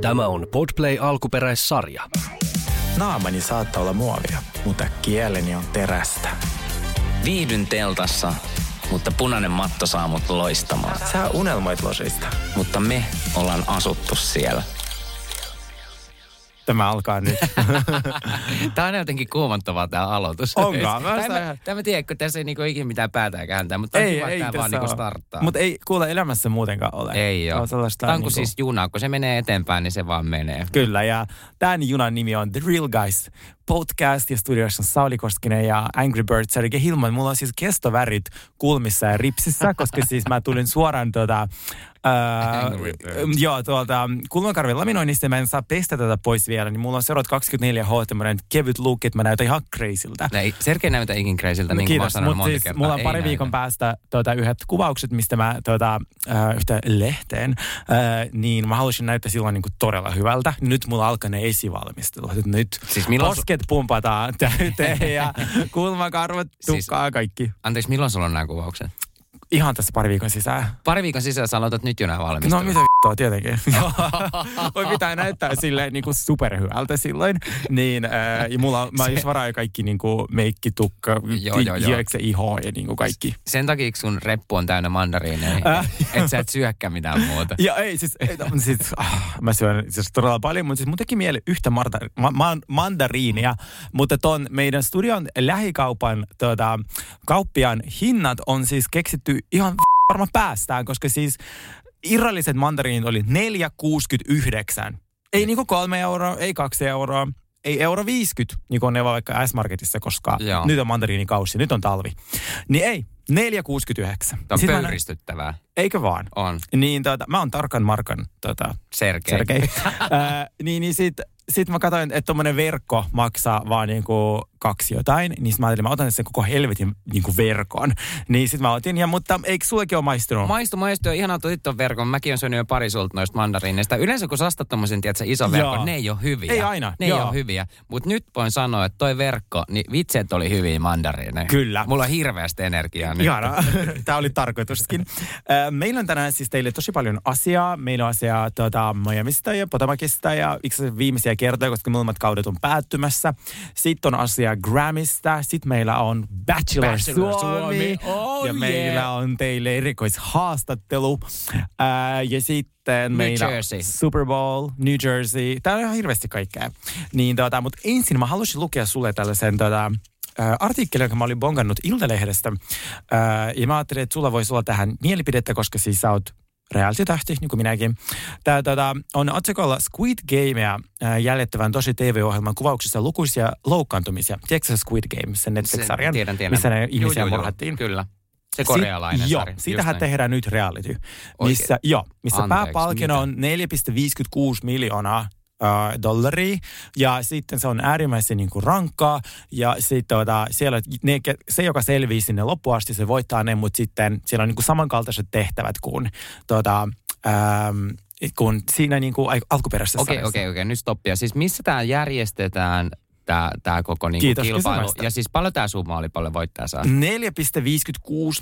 Tämä on Podplay alkuperäissarja. Naamani saattaa olla muovia, mutta kieleni on terästä. Viihdyn teltassa, mutta punainen matto saa mut loistamaan. Sä unelmoit losista. Mutta me ollaan asuttu siellä. Tämä alkaa nyt. Tämä on jotenkin kuumottavaa tämä aloitus. Onkaan? Mä Tämä, mä, tämä tiedä, kun tässä ei niinku ikinä mitään päätä kääntää, mutta ei, kiva, ei, tämä vaan niinku starttaa. Mutta ei kuule elämässä muutenkaan ole. ei Tämä ole. on sellaista Tämä on kuin niinku- siis juna, kun se menee eteenpäin, niin se vaan menee. Kyllä, ja tämän junan nimi on The Real Guys podcast, ja studiossa on Sauli Koskinen ja Angry Birds. Eli Hilman, mulla on siis kestovärit kulmissa ja ripsissä, koska siis mä tulin suoraan tuota, Birds. joo, tuolta kulmakarvin laminoinnista, mä en saa pestä tätä pois vielä, niin mulla on seuraavat 24H, tämmöinen kevyt look, että mä näytän ihan crazyltä. Ei, Sergei näytä ikin crazyltä, No niin kuin mä mutta siis kertaa. mulla on Ei pari näytä. viikon päästä tuota, yhdet kuvaukset, mistä mä tuota, äh, yhtä lehteen, äh, niin mä halusin näyttää silloin niin kuin todella hyvältä. Nyt mulla alkaa ne esivalmistelut. Nyt Siis milloin su- posket pumpataan täyteen ja kulmakarvat, Siis- tukkaa kaikki. Anteeksi, milloin sulla on nämä kuvaukset? Ihan tässä pari viikon sisään. Pari viikon sisällä sä aloitat nyt jo nämä valmistelut. No mitä vittua, tietenkin. Voi pitää näyttää silleen niin kuin superhyvältä silloin. Niin, äh, ja mulla, mä Se- just varaan kaikki niin kuin meikki, tukka, Joo, joo, joo. se iho ja niin kuin kaikki. Sen takia kun sun reppu on täynnä mandariineja, niin Äh. et sä et syökkää mitään muuta. Ja ei, siis, ei, no, siis ah, mä syön siis todella paljon, mutta siis mun teki mieli yhtä marta, ma, ma, mandariinia, mutta ton meidän studion lähikaupan tota, kauppiaan hinnat on siis keksitty ihan varmaan päästään, koska siis irralliset mandariinit oli 4,69. Ei niinku kolme euroa, ei kaksi euroa, ei euro 50, niin kuin ne vaikka S-Marketissa, koska Joo. nyt on mandariinikausi, nyt on talvi. Niin ei, 4,69. Tämä on Sit mä pöyristyttävää. Eikö vaan? On. Niin tota, mä oon tarkan markan tota, Sergei. Sergei. Ää, niin, niin sit, sit mä katsoin, että tommonen verkko maksaa vaan niinku kaksi jotain. Niin sit mä ajattelin, mä otan sen koko helvetin niinku verkon. Niin sit mä otin, ja, mutta eikö sullekin ole maistunut? Maistu, maistu. Ihanaa tulit ton verkon. Mäkin on syönyt jo pari sulta noista mandariineista. Yleensä kun sä ostat tommosen, tiedätkö, ison Joo. verkon, ne ei ole hyviä. Ei aina, Ne joo. ei ole hyviä. Mutta nyt voin sanoa, että toi verkko, niin vitsi, että oli hyviä mandariineja. Kyllä. Mulla on hirveästi energiaa nyt. Ihanaa. Tämä oli tarkoituskin. Meillä on tänään siis teille tosi paljon asiaa. Meillä on asiaa tuota, Miamista ja Potomacista ja itse viimeisiä kertoja, koska molemmat kaudet on päättymässä. Sitten on asiaa Grammista. Sitten meillä on Bachelor, Bachelor Suomi. Suomi. Oh, ja yeah. meillä on teille erikoishaastattelu. Ää, ja sitten meillä Jersey. Super Bowl, New Jersey. Täällä on ihan hirveästi kaikkea. Niin, tota, mutta ensin mä haluaisin lukea sulle tällaisen tota, artikkeli, jonka mä olin bongannut Iltalehdestä. Äh, ja mä ajattelin, että sulla voisi olla tähän mielipidettä, koska siis sä oot reality-tähti, niin kuin minäkin. Tämä tota, on otsikolla Squid Gamea äh, jäljittävän tosi TV-ohjelman kuvauksissa lukuisia loukkaantumisia. Tiedätkö Squid Game, sen Netflix-sarjan, tiedän, tiedän. missä ne ihmisiä juu, juu. murhattiin? Kyllä. Se korealainen Sit, Joo, sarja. siitähän Just näin. tehdään nyt reality. Oikein? Missä, joo, missä Anteeksi, pääpalkinto mitä? on 4,56 miljoonaa äh, dollaria. Ja sitten se on äärimmäisen niin kuin rankkaa. Ja sitten tota, siellä ne, se, joka selvii sinne loppuun asti, se voittaa ne, mutta sitten siellä on niin kuin samankaltaiset tehtävät kuin, tota, ähm, kuin siinä niin kuin alkuperäisessä Okei, okei, okei. Nyt stoppia. Siis missä tämä järjestetään, tämä tää koko niinku Kiitos kilpailu? kysymästä. Ja siis paljon tämä summa oli, paljon voittaja saa? 4,56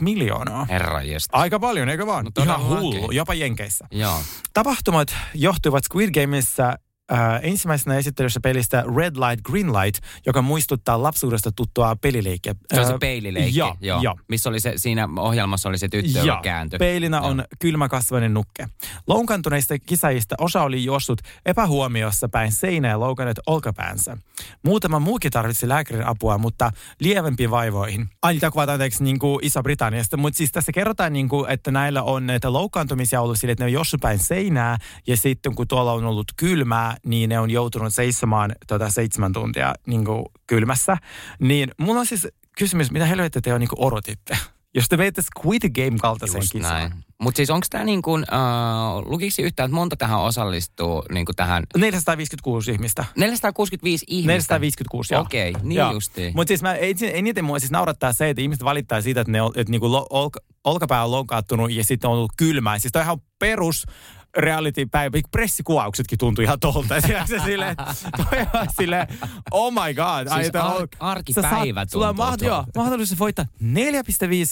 miljoonaa. Herra jästä. Aika paljon, eikö vaan? No Ihan hullu, jopa Jenkeissä. Joo. Tapahtumat johtuvat Squid Gameissa äh, ensimmäisenä esittelyssä pelistä Red Light, Green Light, joka muistuttaa lapsuudesta tuttua pelileikkiä. Se on se Äh, peilileikki. Joo, joo. joo. Missä oli se, siinä ohjelmassa oli se tyttö, joka kääntyi. peilinä Joo. on kylmäkasvainen nukke. Loukkaantuneista kisajista osa oli juossut epähuomiossa päin seinää ja loukannut olkapäänsä. Muutama muukin tarvitsi lääkärin apua, mutta lievempiin vaivoihin. Ai, tämä kuvataan anteeksi niin kuin Iso-Britanniasta, mutta siis tässä kerrotaan, niin kuin, että näillä on näitä loukkaantumisia ollut sille, että ne on juossut päin seinää ja sitten kun tuolla on ollut kylmää, niin ne on joutunut seisomaan tota, seitsemän tuntia niin kuin kylmässä. Niin mulla on siis kysymys, mitä helvettiä te on niin kuin odotitte? Jos te veitte Squid Game-kaltaisen Just kisaan. näin. Mutta siis onko tämä niin kuin, uh, lukiksi yhtään, että monta tähän osallistuu niin kuin tähän? 456 ihmistä. 465 ihmistä. 456, joo. Okei, niin Joo. justiin. Mutta siis mä, eniten mua siis naurattaa se, että ihmiset valittaa siitä, että, ne on, että niinku lo, olka, olkapää on loukkaantunut ja sitten on ollut kylmää. Siis toi on ihan perus reality-päivä, pressikuvauksetkin tuntui ihan tolta. se sille, toi on sille, oh my god. Siis ar- on- arkipäivä saat- Sulla on maht- joo, mahdollisuus voittaa 4,5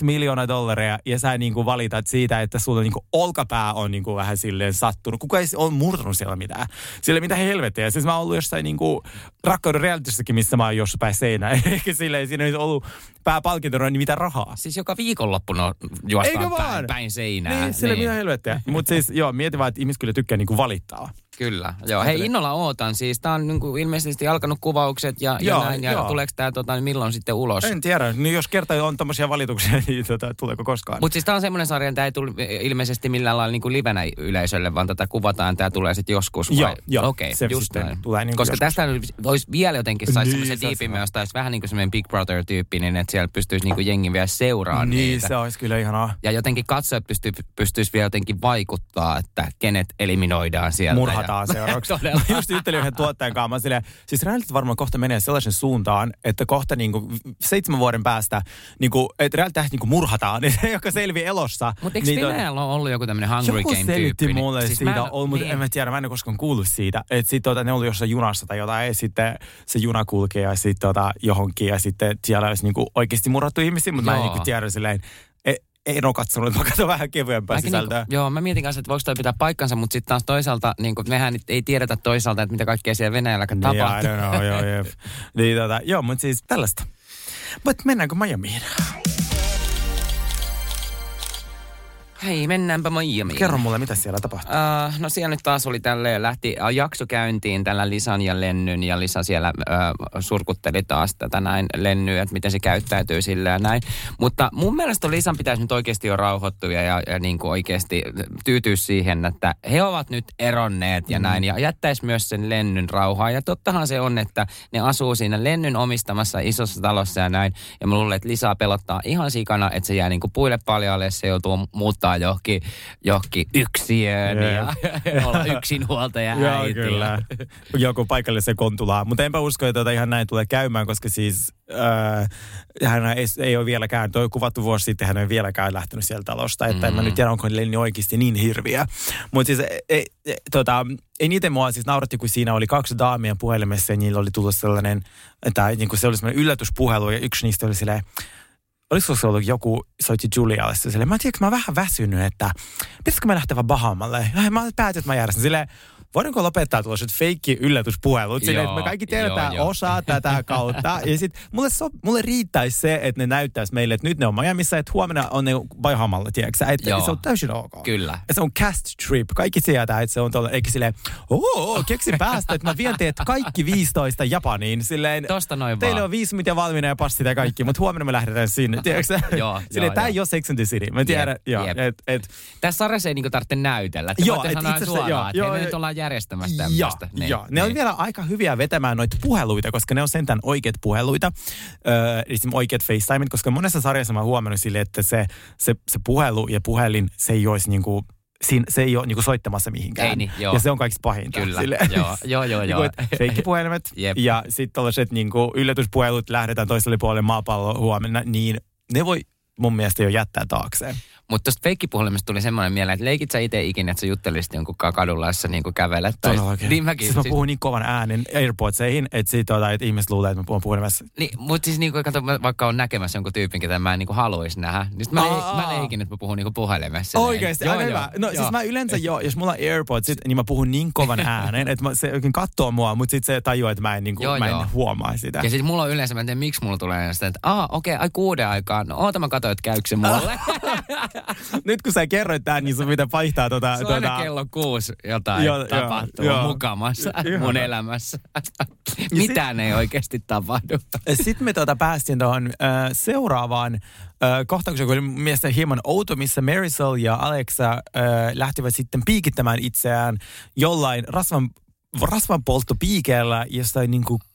miljoonaa dollaria ja sä niinku valitat siitä, että sulla niinku olkapää on niinku vähän silleen sattunut. Kuka ei ole murtunut siellä mitään. Sille mitä helvettiä. Siis mä oon ollut jossain niinku rakkauden realityssäkin, missä mä oon jossain päin seinää. Eikä silleen siinä ei ollut pääpalkintona niin mitään rahaa. Siis joka viikonloppuna juostaan Eikö päin, vaan? päin seinää. Niin, sille mitä helvettiä. Mutta siis joo, mietin vaan, että ihmiset kyllä tykkää niinku valittaa. Kyllä, joo. Hei, innolla ootan. Siis tää on niinku ilmeisesti alkanut kuvaukset ja, ja Joo, näin. Ja joo. tuleeko tää tota, milloin sitten ulos? En tiedä. Niin jos kerta on tämmöisiä valituksia, niin tota, tuleeko koskaan? Mutta siis tämä on semmoinen sarja, että tämä ei tule ilmeisesti millään lailla niinku livenä yleisölle, vaan tätä kuvataan, tämä tulee sitten joskus. vai? Joo, joo. Okei, Se just näin. tulee niinku Koska joskus. tästä olisi vielä jotenkin saisi Niin, semmoisen diipin myös, taisi vähän niin kuin semmoinen Big Brother-tyyppinen, että siellä pystyisi niinku jengi vielä seuraamaan niin, niitä. se olisi kyllä ihanaa. Ja jotenkin katsojat pystyisi vielä jotenkin vaikuttaa, että kenet eliminoidaan sieltä. Murhataan ja... seuraavaksi. Todella. Mä just juttelin yhden tuottajan kanssa. Mä silleen, siis reality varmaan kohta menee sellaisen suuntaan, että kohta niinku seitsemän vuoden päästä, niinku, että reality niinku murhataan, niin se, joka selvii elossa. Mutta eikö niin Venäjällä ole ollut joku tämmöinen Hungry Joku Game-tyyppi? selitti niin- mulle siis siitä, mä en- on, mutta niin. en mä tiedä, mä en ole koskaan kuullut siitä. Että sit tota, ne oli jossain junassa tai jotain, ja sitten se juna kulkee ja sitten tota, johonkin, ja sitten siellä olisi niinku oikeasti murrattu ihmisiä, mutta mä en Joo. niinku tiedä silleen, e, en ole katsonut, mä katson vähän kevyempää Mäkin sisältöä. Niinku, joo, mä mietin kanssa, että voiko toi pitää paikkansa, mutta sitten taas toisaalta, niin kuin, mehän nyt ei tiedetä toisaalta, että mitä kaikkea siellä Venäjälläkään Niin, tapahtuu. I don't know, joo, jep. niin, tota, joo, mutta siis tällaista. Mutta mennäänkö Miamiin? Hei, mennäänpä Miamiin. Kerro mulle, mitä siellä tapahtuu. Uh, no siellä nyt taas oli tälleen, lähti uh, jakso käyntiin tällä Lisan ja Lennyn ja Lisa siellä uh, surkutteli taas tätä näin Lennyä, että miten se käyttäytyy sillä ja näin. Mutta mun mielestä Lisan pitäisi nyt oikeasti jo rauhoittua ja, ja, ja niin kuin oikeasti tyytyä siihen, että he ovat nyt eronneet ja näin ja jättäisi myös sen Lennyn rauhaa. Ja tottahan se on, että ne asuu siinä Lennyn omistamassa isossa talossa ja näin. Ja mä luulen, että Lisaa pelottaa ihan sikana, että se jää niin kuin puille paljaalle, se joutuu muuttaa johonkin, johonkin yksiöön Jep. ja, ja olla yksinhuoltaja Joo, kyllä. Joku paikalliseen kontulaan. Mutta enpä usko, että ihan näin tulee käymään, koska siis äh, hän ei, ei ole vieläkään, toi kuvattu vuosi sitten, hän ei vieläkään lähtenyt sieltä talosta. Että en mä Mm. nyt tiedä, onko Lenni oikeasti niin hirviä. Mutta siis ei, ei, tota, eniten mua siis nauratti, kun siinä oli kaksi daamia puhelimessa ja niillä oli tullut sellainen, että niin kuin se oli sellainen yllätyspuhelu ja yksi niistä oli silleen, olisiko se ollut joku, soitti Julialle silleen, mä tiedän, mä oon vähän väsynyt, että pitäisikö me lähteä vaan Bahamalle? Mä päätin, että mä järjestän silleen, voidaanko lopettaa tuollaiset feikki yllätyspuhelut? Silleen, että me Joo, kaikki tiedetään joo, joo. osaa tätä kautta. Ja sit mulle, so, mulle riittäisi se, että ne näyttäisi meille, että nyt ne on Miamiissa, että huomenna on ne Bahamalla, tiedätkö? Että Joo. se on täysin ok. Kyllä. Ja se on cast trip. Kaikki tietää, että se on tuolla, eikä silleen, oo, keksi päästä, että mä vien teet kaikki 15 Japaniin. Silleen, Tosta noin teille vaan. on viisi minuuttia valmiina ja passit ja kaikki, mutta huomenna me lähdetään sinne, tiedätkö? Joo, Silleen, joo, tää joo. ei ole Sex and the City. Mä tiedän, Jep, joo, jep. et, et, Tässä sarjassa ei niinku tarvitse näytellä. Te Joo, voitte et sanoa suoraan, joo, että joo, joo. nyt ollaan järjestämässä tämmöistä. Niin, joo. Ne on niin. vielä aika hyviä vetämään noita puheluita, koska ne on sentään oikeat puheluita. Öö, esimerkiksi oikeat FaceTimeit, koska monessa sarjassa mä oon huomannut sille, että se, se, se puhelu ja puhelin, se ei olisi niinku, siinä, se ei ole niinku soittamassa mihinkään. Ei niin, joo. Ja se on kaikista pahinta. Kyllä, Sille, joo, joo, joo, Niinku, joo. feikkipuhelimet Jep. ja sitten tällaiset niinku yllätyspuhelut lähdetään toiselle puolelle maapalloa huomenna, niin ne voi mun mielestä jo jättää taakseen. Mutta tuosta feikkipuhelimesta tuli semmoinen mieleen, että leikit sä itse ikinä, että sä juttelisit jonkun kadulla, jos sä niinku kävelet. Tai, Todellakin. niin mäkin. Siis mä puhun niin kovan äänen AirPodseihin, että, sit, tota, että ihmiset luulee, että mä puhun puhelimessa. Niin, mutta siis niinku, kato, mä vaikka on näkemässä jonkun tyypin, ketä mä en niinku haluaisi nähdä, niin mä, le- mä leikin, että mä puhun niinku puhelimessa. Oikeasti, joo, hyvä. No joo. siis mä yleensä jo, jos mulla on AirPodsit, niin mä puhun niin kovan äänen, että se oikein katsoo mua, mutta sitten se tajuaa, että mä en, niin kuin, Joo, mä en joo. huomaa sitä. Ja sitten mulla on yleensä, mä en tiedä miksi mulla tulee sitä, että aa, okei, ai kuuden aikaan. No oota mä katsoin, että käykö se mulle. Nyt kun sä kerroit tämän, niin sun pitää vaihtaa tota... Se on tota kello kuusi jotain joo, tapahtuu joo. mukamassa Ihana. mun elämässä. Mitään ei oikeasti tapahdu. Sitten me tota päästiin tuohon äh, seuraavaan äh, kohtaan, kun oli mun mielestä hieman outo, missä Marisol ja Alexa äh, lähtivät sitten piikittämään itseään jollain rasvan, rasvan polttopiikeellä jostain niinku mm,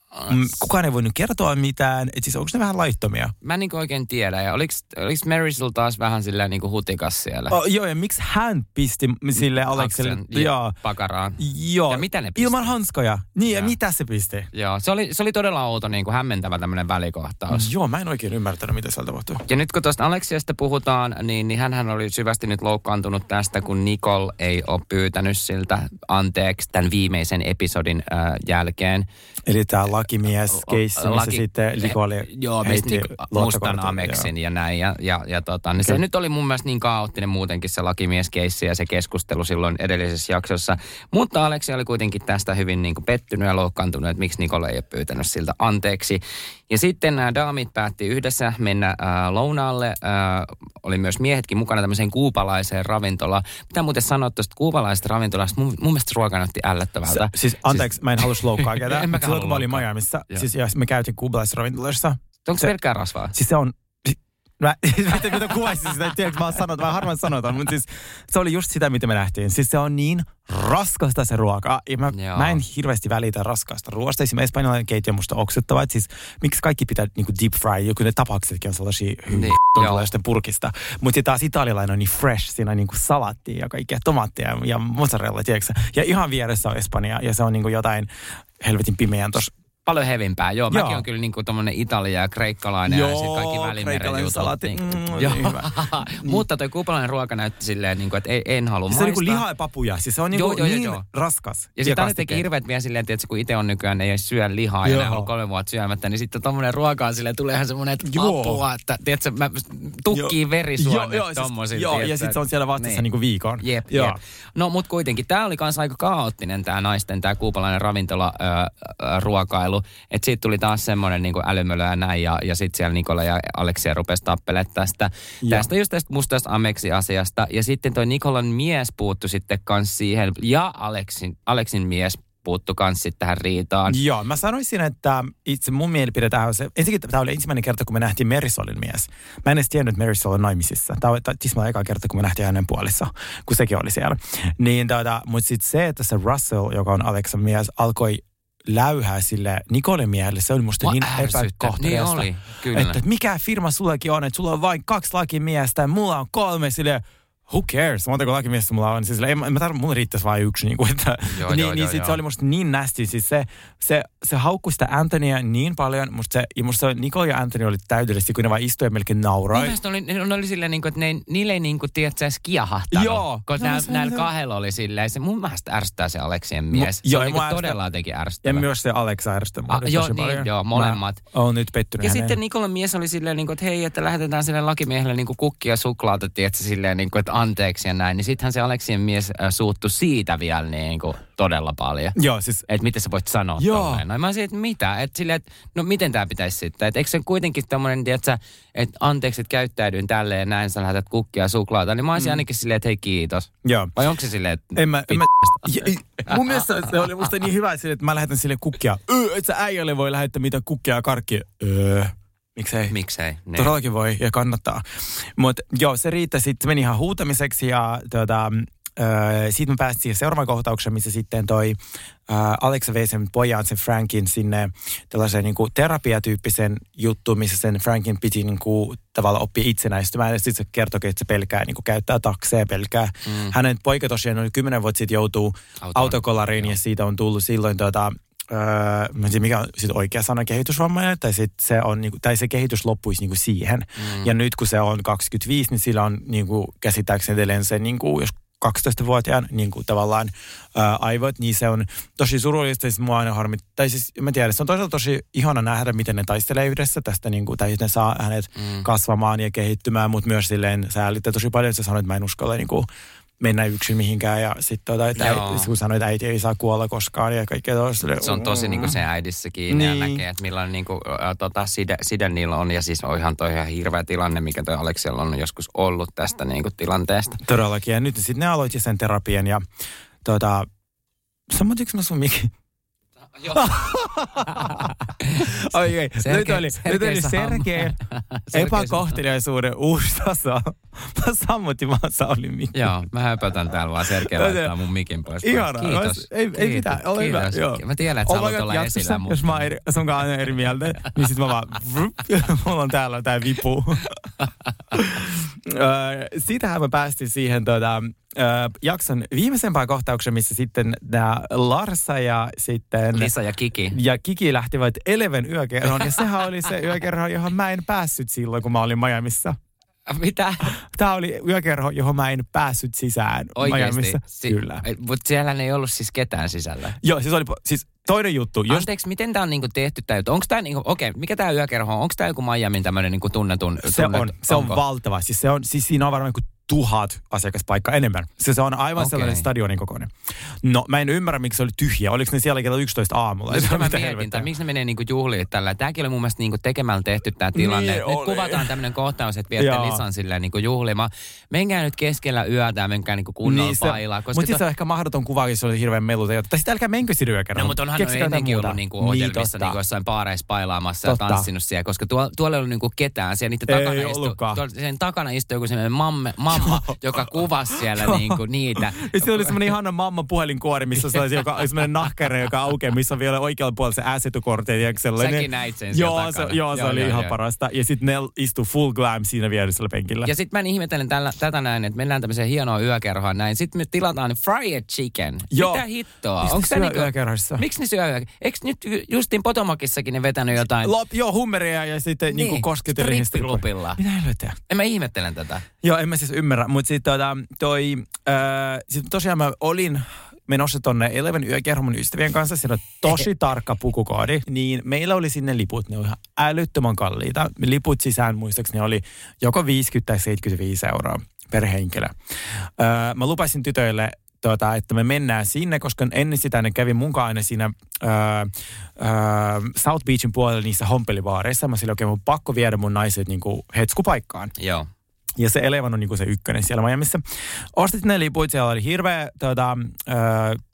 kukaan ei voinut kertoa mitään. Et siis onko ne vähän laittomia? Mä en niin oikein tiedä. Ja oliko, oliko Marisol taas vähän silleen niin hutikas siellä? Oh, joo, ja miksi hän pisti sille Alekselle? Joo. Pakaraan. Joo. Ja mitä ne pisti? Ilman hanskoja. Niin, ja Joo. mitä se pisti? Joo, se oli, se oli todella outo, niin kuin hämmentävä tämmöinen välikohtaus. Joo, mä en oikein ymmärtänyt, mitä siellä tapahtui. Ja nyt kun tuosta Aleksiasta puhutaan, niin, niin hän oli syvästi nyt loukkaantunut tästä, kun Nicole ei ole pyytänyt siltä anteeksi tämän viimeisen episodin äh, jälkeen. Eli tämä lakimies keissi, missä Laki- sitten Likoli Joo, heitti mistä Nik- mustan ameksin ja näin. Ja, ja, ja tota, niin se nyt oli mun mielestä niin kaoottinen muutenkin se lakimieskeissi ja se keskustelu silloin edellisessä jaksossa. Mutta Aleksi oli kuitenkin tästä hyvin niin kuin pettynyt ja loukkaantunut, että miksi Nikole ei ole pyytänyt siltä anteeksi. Ja sitten nämä daamit päätti yhdessä mennä äh, lounaalle. Äh, oli myös miehetkin mukana tämmöiseen kuupalaiseen ravintolaan. Mitä muuten sanoa tuosta kuupalaisesta ravintolasta? Mun, mun mielestä ruoka näytti ällöttävältä. Se, siis anteeksi, mä en halua loukkaa En ketään. mäkään mutta silloin kun mä olin. Joo. siis ja me käytiin kuubalaisessa ravintolassa. Onko se- pelkkää rasvaa? Siis se on, mä, miten, miten kuvaisin sitä, tiedätkö, mä oon sanonut, mä harvoin sanotaan, mutta siis se oli just sitä, mitä me nähtiin. Siis se on niin raskasta se ruoka. Ja mä, Joo. mä en hirveästi välitä raskaasta ruoasta. Esimerkiksi espanjalainen keittiö on musta oksettava. Että siis miksi kaikki pitää niinku deep fry, joku ne tapauksetkin on sellaisia Niin, niin, sitten purkista. Mutta sitten taas italialainen on niin fresh, siinä on niinku salattia ja kaikkea tomaattia ja mozzarella, tiedätkö? Ja ihan vieressä on Espanja ja se on niinku jotain helvetin pimeän tuossa Paljon hevimpää. Joo, Joo. mäkin on kyllä niinku tommonen italia ja kreikkalainen ja Joo, sitten kaikki välimeren jutut. Niin, Mm, joo. niin. Mutta toi kuupalainen ruoka näytti silleen, niinku, että ei, en halua Se on niinku maistaa. liha ja papuja. Siis se on niinku Joo, joo, niin joo. raskas. Ja sitten aina teki hirveät vielä silleen, että kun itse on nykyään ei syö lihaa ja Joo. ne on ollut kolme vuotta syömättä, niin sitten tommonen ruoka on silleen, tulee ihan semmonen, että Joo. apua, että tiedätkö, mä tukkii Joo. verisuonet Joo, joo, tommosin. siis, joo ja sitten se on siellä vastassa niin. niinku viikon. Jep, joo. jep. No mut kuitenkin, tämä oli kans aika kaoottinen tämä naisten, tämä kuupalainen ravintola ö, ruokailu. Että siitä tuli taas semmoinen niinku älymölö ja näin, ja, ja sitten siellä Nikola ja Aleksia rupesi tappelemaan tästä. Joo. Tästä just tästä mustasta Ameksi-asiasta. Ja sitten toi Nikolan mies puuttui sitten kans siihen, ja Aleksin, Aleksin mies puuttu kans sitten tähän riitaan. Joo, mä sanoisin, että itse mun mielipide tähän on se, ensinnäkin tämä oli ensimmäinen kerta, kun me nähtiin Marisolin mies. Mä en edes tiennyt, että Marisol on naimisissa. Tämä oli tismalla eka kerta, kun me nähtiin hänen puolissa, kun sekin oli siellä. Niin, tuota, mutta sitten se, että se Russell, joka on Aleksan mies, alkoi läyhää sille Nicolen miehelle, se oli musta Mua niin epäkohteliasta. Niin oli, kyllä. Että mikä firma sullekin on, että sulla on vain kaksi lakimiestä ja mulla on kolme sille who cares, montako lakimiestä mulla on. Siis, en, mä- tarvitsen, mulla riittäisi vain yksi. Niin, kuin, että, Joo, niin, joo, niin joo, sit joo. se oli musta niin nasty. Siis se, se, se haukkui sitä Antonia niin paljon. Musta, se, ja musta Nicole ja Anthony oli täydellisesti, kun ne vaan istuivat ja melkein Mun nauroivat. mielestä oli, ne oli silleen, niin kuin, että ne, niille ei niin kuin, tiedätkö, edes kiahahtanut. Joo. Koska No, näillä, se- näillä se- kahdella oli silleen, se mun mielestä ärsyttää se Aleksien mies. se joo, on ja niin ärsyttää- todella jotenkin Ja ärsyttävä. myös se Alexa ärsytti mua Ah, joo, niin, paljon. joo, molemmat. Mä oon nyt pettynyt Ja häneen. sitten Nikolan mies oli silleen, niin kuin, että hei, että lähetetään sille lakimiehelle niin kuin kukkia suklaata, tiedätkö, silleen, niin kuin, että anteeksi ja näin. Niin sittenhän se Aleksien mies äh, suuttui siitä vielä niin kuin, todella paljon. Joo, siis Että miten sä voit sanoa Joo. tolleen. No mä olisin, että mitä? Että silleen, että no miten tämä pitäisi sitten? Että eikö se kuitenkin tämmöinen, että anteeksi, että käyttäydyin tälleen ja näin, sä lähetät kukkia ja suklaata. Niin mä olisin mm. ainakin silleen, että hei kiitos. joo. Vai onko se silleen, että En mä, en mä, ja, mun mielestä se oli musta niin hyvä, sille, että mä lähetän sille kukkia. Öö, et sä äijälle voi lähettää mitään kukkia ja karkkia. Öö, miksei? miksei? Niin. Todellakin voi ja kannattaa. Mutta joo, se riitti. Sitten meni ihan huutamiseksi ja tuota, Öö, sitten me päästiin seuraavaan kohtaukseen, missä sitten toi öö, Alexa vei sen pojan, sen Frankin sinne tällaiseen niin kuin terapiatyyppisen juttuun, missä sen Frankin piti niin kuin, tavallaan oppia itsenäistymään. Ja sitten se kertoi, että se pelkää, niin kuin käyttää takseja, pelkää. Mm. Hänen poika tosiaan oli kymmenen vuotta sitten joutuu Autoon. autokolariin ja siitä on tullut silloin tuota, Öö, mä en tiedä, mikä on sit oikea sana kehitysvammainen, tai, sit se, on, niinku, tai se kehitys loppuisi niinku siihen. Mm. Ja nyt kun se on 25, niin sillä on niinku, käsittääkseni edelleen se, niinku, jos 12-vuotiaan niin kuin tavallaan ää, aivot, niin se on tosi surullista. Sit mua aina harmit, tai siis mä tiedän, se on toisaalta tosi ihana nähdä, miten ne taistelee yhdessä tästä, niin kuin, tai ne saa hänet mm. kasvamaan ja kehittymään, mutta myös silleen säälittää tosi paljon, että sä sanoit, että mä en uskalla niin kuin, mennä yksin mihinkään ja sitten tota, että äiti, kun sanoit, että äiti ei saa kuolla koskaan ja kaikkea tuosta. Se on tosi niin kuin se äidissä kiinni niin. ja näkee, että millainen niin kuin, ä, tota, side, side niillä on. Ja siis on ihan toi ihan hirveä tilanne, mikä toi Aleksialla on joskus ollut tästä niin kuin, tilanteesta. Todellakin. Ja nyt sitten ne aloitti sen terapian ja tota, sammutinko mä sun mikin? Okei, Sergei- nyt oli, nyt oli Sergei epäkohteliaisuuden uusi taso. Mä sammutin vaan Saulin mikki. Joo, mä höpötän täällä vaan. Sergei laittaa mun mikin pois. Ihanaa. Kiitos. Ei, ei mitään, ole hyvä. Joo. Mä tiedän, että sä haluat olla esillä. Mutta... Jos mä oon eri, sun kanssa eri mieltä, niin sit mä vaan, vrup, mulla on täällä tää vipu. Siitähän me päästiin siihen tuota, ö, jakson viimeisempään kohtaukseen, missä sitten nämä Larsa ja sitten Lisa ja Kiki. ja Kiki lähtivät Eleven yökerhoon. Ja sehän oli se yökerho, johon mä en päässyt silloin, kun mä olin Miamissa. Mitä? Tämä oli yökerho, johon mä en päässyt sisään? Miamissa. Si- Kyllä. Mutta siellä ei ollut siis ketään sisällä. Joo, siis oli siis toinen juttu. Jos, Anteeksi, miten tämä on niinku tehty? Onko tämä niinku, okei, mikä tämä yökerho on? Onko tämä joku Miamin tämmöinen niinku tunnetun? se tunnet, on, se on onko? valtava. Siis, se on, siis siinä on varmaan kuin tuhat asiakaspaikkaa enemmän. Se, se on aivan Okei. sellainen stadionin kokoinen. No mä en ymmärrä, miksi se oli tyhjä. Oliko ne siellä kello 11 aamulla? No, sitä mä mietin, tai miksi ne menee niinku juhliin tällä. Tämäkin oli mun mielestä niinku tekemällä tehty tämä tilanne. Niin Nyt oli. kuvataan tämmöinen kohtaus, että viette. Lisan silleen niinku juhlimaan. Menkää nyt keskellä yötä ja menkää niinku kunnolla Niin, se, pailaa. Koska mutta siis to- se on ehkä mahdoton kuva, jos se oli hirveän meluta. Tai sitten älkää menkö sinne yökerhoon. No, mutta onhan Keksikää ne jotain ennenkin ollut niinku Niin, ohjelmissa totta. niinku jossain baareissa pailaamassa Totta. ja tanssinut siellä, koska tuolla, tuolla ei ollut niinku ketään. Siellä Ei takana istui, sen takana istui joku sellainen mamme, mamma, joka kuvasi siellä niinku niitä. Ja siellä oli semmoinen ihana mamma puhelinkuori, missä se joka, semmoinen nahkare, joka aukeaa, missä on vielä oikealla puolella se sellainen. Säkin näit sen Joo, se, joo, se Joo, oli joo, ihan joo. parasta. Ja sitten ne istu full glam siinä vierisellä penkillä. Ja sitten mä ihmettelen tällä, tätä näin, että mennään tämmöiseen hienoon yökerhoon näin. Sitten me tilataan fried chicken. Joo. Mitä hittoa? Onko syö yökerhossa? Miksi ne syö yö? Eikö nyt ju- justiin Potomakissakin ne vetänyt jotain? Lop, joo, hummeria ja sitten niin, niinku. Strippiklubilla. Mitä helvettiä? En mä ihmettelen tätä. Joo, en mä siis ymmärrä. Mutta sitten tota, toi, äh, sit tosiaan mä olin menossa tonne Eleven yökerhon mun ystävien kanssa. Siellä on tosi tarkka pukukoodi. Niin meillä oli sinne liput. Ne oli ihan älyttömän kalliita. Liput sisään muistaakseni oli joko 50 tai 75 euroa per henkilö. Öö, mä lupasin tytöille Tota, että me mennään sinne, koska ennen sitä ne kävi munkaan aina siinä öö, öö, South Beachin puolella niissä hompelibaareissa. Mä sillä oikein mun pakko viedä mun naiset niinku hetskupaikkaan. Joo. Ja se Eleven on niinku se ykkönen siellä Miamiissa. Ostit ne liput, siellä oli hirveä, tota, äh,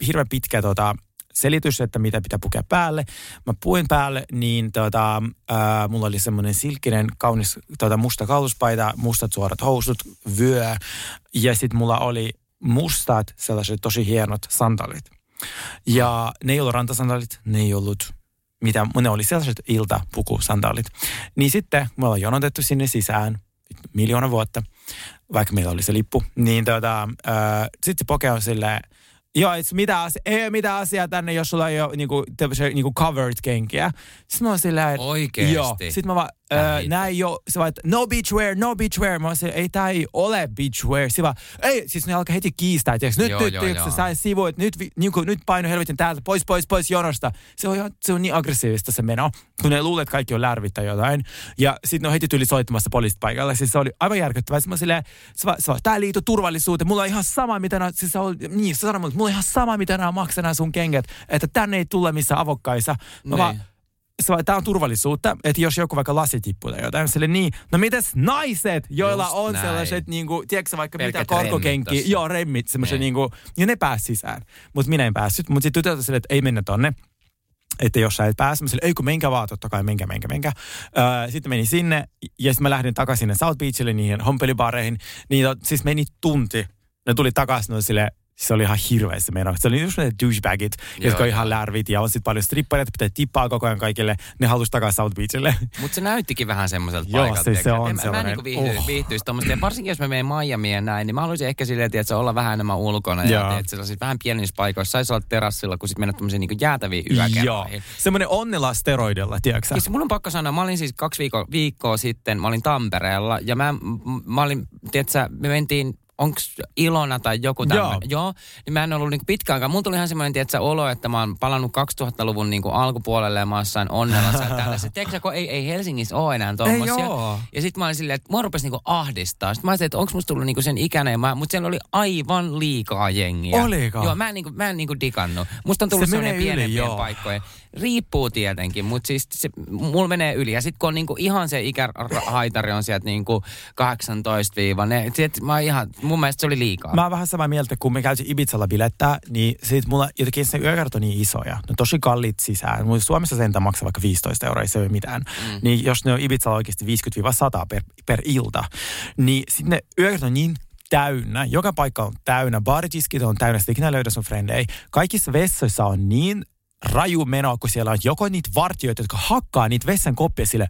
hirveä pitkä tota, selitys, että mitä pitää pukea päälle. Mä puin päälle, niin tota, äh, mulla oli semmoinen silkkinen, kaunis tota, musta kauluspaita, mustat suorat housut, vyö. Ja sitten mulla oli mustat, sellaiset tosi hienot sandalit. Ja ne ei ollut rantasandaalit, ne ei ollut mitä, ne oli sellaiset iltapukusandaalit. Niin sitten me ollaan jonotettu sinne sisään miljoona vuotta, vaikka meillä oli se lippu. Niin tota, äh, sitten se poke on silleen, joo, mitä asia, ei mitä asiaa tänne, jos sulla ei ole niinku, tämmöisiä niinku covered kenkiä. Sitten mä oon silleen, Oikeesti? Joo. Sitten mä vaan, Näin jo, se vaan, että no beachwear, no beachwear. Mä silleen, ei tää ei ole beachwear. Se vaan, ei, siis ne alkaa heti kiistää, tiiäks, nyt, Joo, nyt, joo, tiiäks, joo. sä sivu, että nyt, niinku, nyt paino helvetin täältä, pois, pois, pois jonosta. Se on, se on niin aggressiivista se meno, kun ne luulee, että kaikki on lärvit tai jotain. Ja sitten ne on heti tyyli soittamassa poliisit paikalle. Siis se oli aivan järkyttävää. Sitten mä silleen, se vaan, se vaan, tää liittyy turvallisuuteen. Mulla on ihan sama, mitä nää, siis se oli, niin, se sanoi mulle, että mulla on ihan sama, mitä nämä maksaa sun kengät, että tänne ei tule missään avokkaissa. Mä Niin. vaan, tää on turvallisuutta, että jos joku vaikka lasi tippuu tai jotain, sille niin, no mites naiset, joilla Just on näin. sellaiset niinku, tiedätkö vaikka Pelkät mitä korkokenki, joo remmit, semmoisen Niin. niinku, ja ne pääsi sisään. Mutta minä en päässyt, mutta sitten tytöltä silleen, että ei mennä tonne että jos sä et pääse, mä ei kun menkää vaan, totta kai, menkää, menkää, menkää. Öö, sitten menin sinne, ja sitten mä lähdin takaisin sinne South Beachille, niihin hompelibareihin, niin to- siis meni tunti. Ne tuli takaisin, ne oli silleen, se oli ihan hirveä se meno. Se oli just ne douchebagit, Joo, jotka on joo. ihan lärvit, ja on sitten paljon strippareita, pitää tippaa koko ajan kaikille. Ne halusi takaisin South Beachille. Mutta se näyttikin vähän semmoiselta Joo, paikalta. se- se tiedätkö? on En mä- Mä sellainen. niinku viihdy, Oh. viihtyisi tommoista. Ja varsinkin jos mä menen Miamiin ja näin, niin mä haluaisin ehkä silleen, että olla vähän enemmän ulkona. Ja Joo. teet sellaisissa vähän pienissä paikoissa. Saisi olla terassilla, kun sit mennä tommosiin niinku jäätäviin Joo. yökerhoihin. Semmoinen onnella steroidilla, tiedätkö sä? Siis mun on pakko sanoa, mä olin siis kaksi viikkoa, viikkoa sitten, mä olin Tampereella ja mä, mä olin, tiedätkö, me mentiin onks Ilona tai joku tämmöinen. Joo. Joo. niin mä en ollut niinku pitkään aikaa. Mulla tuli ihan semmoinen, tiedätkö, olo, että mä oon palannut 2000-luvun niinku alkupuolelle ja mä oon jossain onnellassa ja. Tiedätkö, kun ei, ei Helsingissä ole enää tommosia. oo. Ja sitten mä olin silleen, että mua rupesi niinku ahdistaa. Sitten mä ajattelin, että onko musta tullut niinku sen ikäinen, mä, mutta siellä oli aivan liikaa jengiä. Oliko? Joo, mä en, niinku, mä en niinku digannut. Musta on tullut Se semmoinen yli, pienempien joo. paikkojen. Riippuu tietenkin, mutta siis se, mulla menee yli. Ja sitten kun on niinku ihan se ikähaitari on sieltä niinku 18 viiva, mä ihan, mun mielestä se oli liikaa. Mä oon vähän samaa mieltä, kun me käytiin Ibizalla bilettää, niin sit mulla jotenkin se yökerrat on niin isoja. Ne on tosi kalliit sisään. Mun Suomessa sentään maksaa vaikka 15 euroa, ei se ole mitään. Mm. Niin jos ne on Ibizalla oikeasti 50-100 per, per ilta, niin sitten ne yökerrat on niin täynnä. Joka paikka on täynnä. Baaritiskit on täynnä. Sitten ikinä löydä sun frendei. Kaikissa vessoissa on niin raju meno, kun siellä on joko niitä vartijoita, jotka hakkaa niitä vessan koppia sille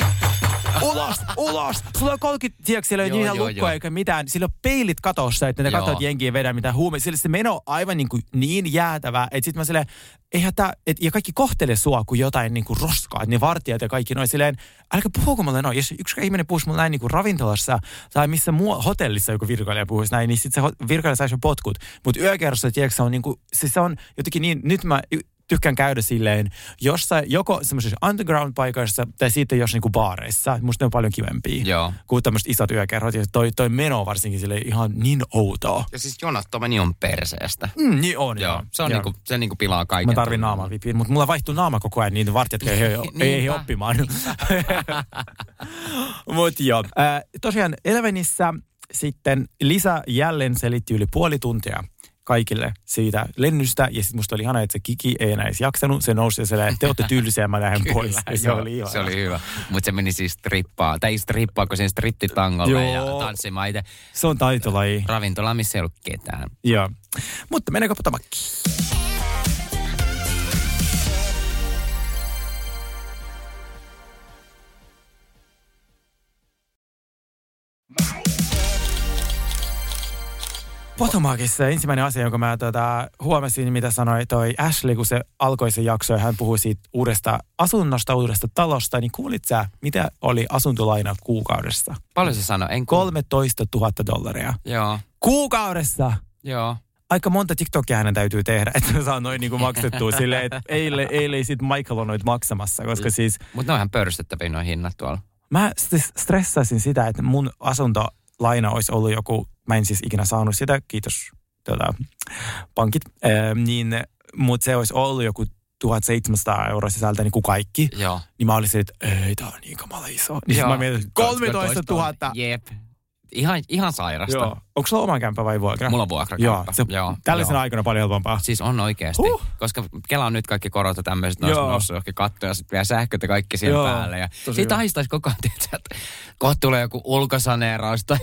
ulos, ulos. Sulla on 30, tiedätkö, siellä ei Joo, mitään lukkoa eikä mitään. Sillä on peilit katossa, että ne että jengiä vedä mitään huumeita. Sillä se meno on aivan niin, kuin niin jäätävää, että sitten mä silleen, eihän tää, et, ja kaikki kohtelee sua kuin jotain niin kuin roskaa, että ne vartijat ja kaikki noin silleen, älkää puhuko mulle noin. Jos yksi ihminen puhuisi mulle näin niin kuin ravintolassa tai missä muu hotellissa joku virkailija puhuisi näin, niin sitten se virkailija saisi potkut. Mutta yökerrossa, tiedätkö, se on niin kuin, siis se on jotenkin niin, nyt mä tykkään käydä silleen jossain, joko semmoisissa underground-paikoissa tai sitten jos niinku baareissa. Musta ne on paljon kivempia Joo. kuin tämmöiset isot yökerrot. Ja toi, toi meno varsinkin sille ihan niin outoa. Ja siis jonottomani on perseestä. Mm, niin on, Joo, se, on niinku, se niinku pilaa kaiken. Mä tarvin naamavipin, mutta mulla vaihtuu naama koko ajan, niin vartijat ei, ei, ei, oppimaan. mutta joo, äh, tosiaan Elvenissä sitten Lisa jälleen selitti yli puoli tuntia kaikille siitä lennystä. Ja sitten musta oli ihana, että se Kiki ei enää edes jaksanut. Se nousi ja se te olette tyylisiä, mä lähden pois. Ja se Joo, oli ihana. se oli hyvä. Mutta se meni siis strippaa. Tai ei strippaa, kun siinä striptitangolle ja tanssimaan itse Se on taitolaji. ravintola, missä ei ollut ketään. Joo. Mutta mennäänkö potamakkiin? Potomakissa ensimmäinen asia, jonka mä tota, huomasin, mitä sanoi toi Ashley, kun se alkoi se jakso ja hän puhui siitä uudesta asunnosta, uudesta talosta, niin kuulit sä, mitä oli asuntolaina kuukaudessa? Paljon se sanoi? En kuul- 13 000 dollaria. Joo, Kuukaudessa! joo. aika monta TikTokia hänen täytyy tehdä, että se saa noin niinku maksettua silleen, että eilen, eilen sit Michael on noit maksamassa, koska siis Mutta ne on ihan pöyristettäviä nuo hinnat tuolla. mä siis stressasin sitä, että mun asuntolaina olisi ollut joku, mä en siis ikinä saanut sitä, kiitos tota, pankit, ää, niin, mutta se olisi ollut joku 1700 euroa sisältä niin kuin kaikki, Joo. niin mä olisin, että ei, tää on niin kamala iso. Niin Joo. mä mietin, että 13 000. Jep. Ihan, ihan sairasta. Joo. Onko sulla oma kämppä vai vuokra? Mulla on vuokra. Joo, se, Joo. tällaisena joo. aikana paljon helpompaa. Siis on oikeasti. Huh. Koska Kela on nyt kaikki korot ja tämmöiset Joo. noussut johonkin kattoon ja sitten vielä sähköt ja kaikki siihen Joo, päälle. Ja siitä haistaisi koko ajan, tietysti, että kohta tulee joku ulkosaneeraus tai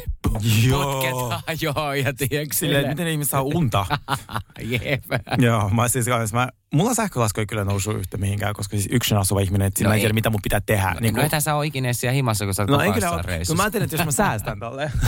Joo. potketaan. Joo, ja tiedätkö Silleen, miten ihmiset saa unta. Jep. Joo, mä siis kanssa, mä, mulla sähkölasku ei kyllä nousu yhtä mihinkään, koska siis yksin asuva ihminen, että No no ei ei. tiedä, mitä mun pitää tehdä. Niin no, ethän sä ole ikinä siellä himassa, kun sä oot no ei kyllä. Kun reissussa. mä ajattelin, että jos mä säästän tolleen.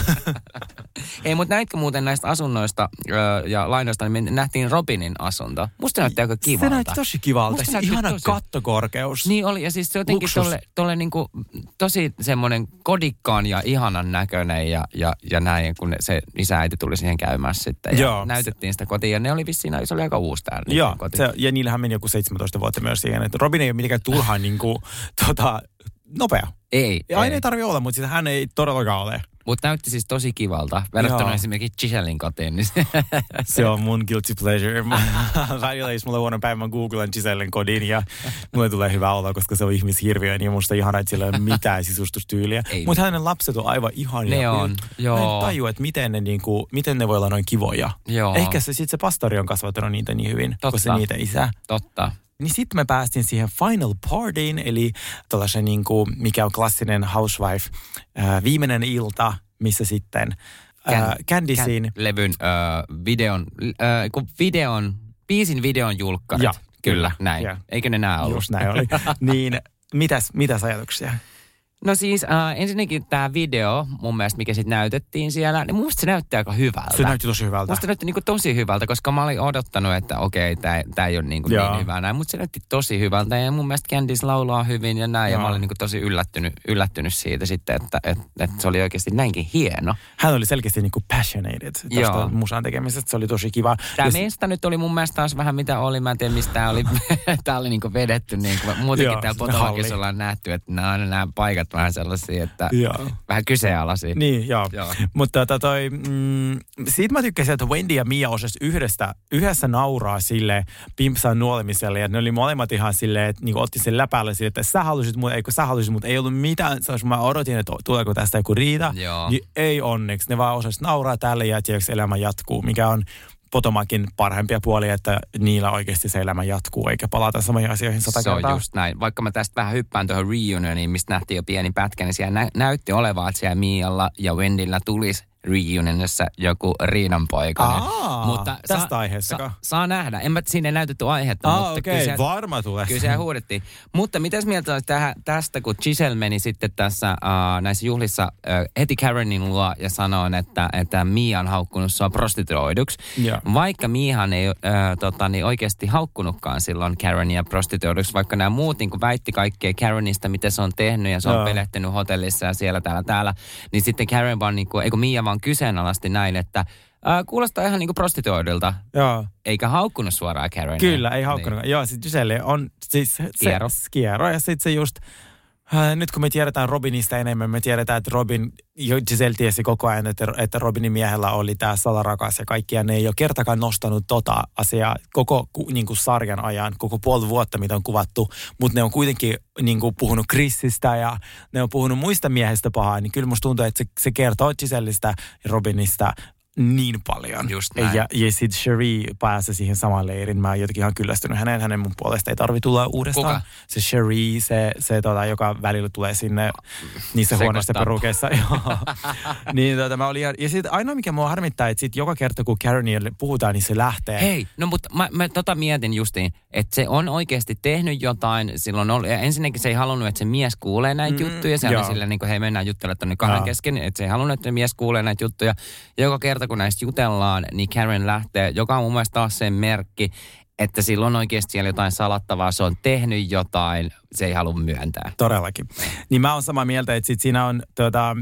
Ei, mutta näitkö muuten näistä asunnoista ö, ja lainoista, niin me nähtiin Robinin asunto. Musta näytti aika kivalta. Se näytti tosi kivalta. Musta näytti ihana tosi- kattokorkeus. Niin oli, ja siis se jotenkin Luksus. tolle, tolle niinku, tosi semmoinen kodikkaan ja ihanan näköinen ja, ja, ja näin, kun se isä ja äiti tuli siihen käymään sitten. Ja Joo. näytettiin sitä kotiin, ja ne oli vissiin, se oli aika uusi täällä. niiden Joo, koti. se, ja niillähän meni joku 17 vuotta myös siihen. Että Robin ei ole mitenkään turhaan niin kuin, tota, nopea. Ei, Ja aina ei. ei tarvitse olla, mutta siis hän ei todellakaan ole. Mutta näytti siis tosi kivalta. Verrattuna Joo. esimerkiksi Giselin kotiin. Niin se, Se on mun guilty pleasure. Mä- Välillä jos mulla on huono päivä, mä googlan Gisellen kodin ja mulle tulee hyvä olo, koska se on ihmishirviö, niin musta ihana, että sillä ei ole mitään sisustustyyliä. Mutta hänen lapset on aivan ihania. Ne on, Mä joo. en tajua, että miten ne, niinku, miten ne voi olla noin kivoja. Joo. Ehkä se sit se pastori on kasvattanut niitä niin hyvin, Totta. kun se niitä isä. Totta. Niin sitten me päästiin siihen final partyin, eli tällaisen niin kuin, mikä on klassinen housewife, ää, viimeinen ilta, missä sitten ää, Candicein, levyn ö, videon, ö, kun videon, biisin videon julkkarit. Joo, kyllä, kyllä. näin. Joo. Eikö ne nää ollut? just näin oli, niin mitäs, mitäs ajatuksia? No siis äh, ensinnäkin tämä video, mun mielestä mikä sitten näytettiin siellä, niin mun se näytti aika hyvältä. Se näytti tosi hyvältä. Musta näytti niinku tosi hyvältä, koska mä olin odottanut, että okei, tämä ei ole niinku niin hyvä näin. Mutta se näytti tosi hyvältä ja mun mielestä Candice laulaa hyvin ja näin. Ja Joo. mä olin niinku tosi yllättynyt, yllättynyt siitä sitten, että et, et se oli oikeasti näinkin hieno. Hän oli selkeästi niin kuin passionated tästä Joo. musan tekemisestä, se oli tosi kiva. Tämä Ja mesta nyt oli mun mielestä taas vähän mitä oli. Mä en tiedä, mistä tää oli, tää oli niinku vedetty. Niinku, muutenkin täällä. Potomakissa ollaan nähty, että nämä paikat vähän sellaisia, että Joo. vähän kyseenalaisia. Niin, joo. Joo. Mutta tota toi, mm, siitä mä tykkäsin, että Wendy ja Mia osas yhdestä, yhdessä nauraa sille pimpsaan nuolemiselle. Ja ne oli molemmat ihan silleen, että niin otti sen läpälle sille, että sä halusit, mutta eikö sä halusit, mutta ei ollut mitään. Se olisi, mä odotin, että tuleeko tästä joku riita. Joo. Niin ei onneksi. Ne vaan osas nauraa tälle ja tiedätkö, elämä jatkuu, mikä on Potomakin parhaimpia puolia, että niillä oikeasti se elämä jatkuu, eikä palata samoihin asioihin sata Se on kertaa. just näin. Vaikka mä tästä vähän hyppään tuohon reunioniin, mistä nähtiin jo pieni pätkä, niin siellä nä- näytti olevaa, että siellä Mialla ja Wendyllä tulisi reunionissa joku Riinan poikainen. Aa, tästä aiheesta Saa, saa nähdä. En mä, siinä ei näytetty aihetta, Ah, mutta okei, kyllä varma tulee. Kyllä siellä huudettiin. Mutta mitäs mieltä olisi tähän, tästä, kun Giselle meni sitten tässä uh, näissä juhlissa uh, heti Karenin luo ja sanoi, että, että Mia on haukkunut sua prostituoiduksi. Joo. Vaikka Miahan ei uh, tota, niin oikeasti haukkunutkaan silloin Karenia prostituoiduksi, vaikka nämä muut niin väitti kaikkea Karenista, mitä se on tehnyt ja se on Joo. pelehtynyt hotellissa ja siellä täällä täällä, niin sitten Karen vaan, niin kuin, eikö Mia vaan kyseenalaisti näin, että uh, kuulostaa ihan niin kuin prostituoidulta, Joo. eikä haukkunut suoraan Karenia. Kyllä, ei haukkunut. Niin. Joo, sitten Giselle on siis se, Kiero. Kiero. Ja sitten se just, äh, nyt kun me tiedetään Robinista enemmän, me tiedetään, että Robin, Giselle tiesi koko ajan, että, että Robinin miehellä oli tämä salarakas ja kaikki, ja ne ei ole kertakaan nostanut tota asiaa koko niin kuin sarjan ajan, koko puoli vuotta, mitä on kuvattu, mutta ne on kuitenkin niin kuin puhunut Chrisistä ja ne on puhunut muista miehistä pahaa, niin kyllä musta tuntuu, että se, se kertoo Gisellistä ja Robinista niin paljon. Just näin. Ja, ja sitten Cherie pääsi siihen samaan leirin. Mä oon jotenkin ihan kyllästynyt häneen. Hänen mun puolesta ei tarvi tulla uudestaan. Kuka? Se Cherie, se, se tota, joka välillä tulee sinne niissä huoneissa Sekoittaa. perukeissa. Niin, tota, mä olin ja sitten ainoa, mikä mua harmittaa, että sit joka kerta, kun Karenille puhutaan, niin se lähtee. Hei, no mutta mä, mä tota mietin justiin, että se on oikeasti tehnyt jotain. Silloin oli, ja ensinnäkin se ei halunnut, että se mies kuulee näitä mm, juttuja. Se joo. oli silleen, niin kuin, hei mennään juttelemaan tonne kahden kesken. Että se ei halunnut, että mies kuulee näitä juttuja. Ja joka kerta, kun näistä jutellaan, niin Karen lähtee, joka on mun mielestä taas sen merkki, että sillä on oikeasti siellä jotain salattavaa. Se on tehnyt jotain, se ei halua myöntää. Todellakin. Niin mä oon samaa mieltä, että sit siinä on tota,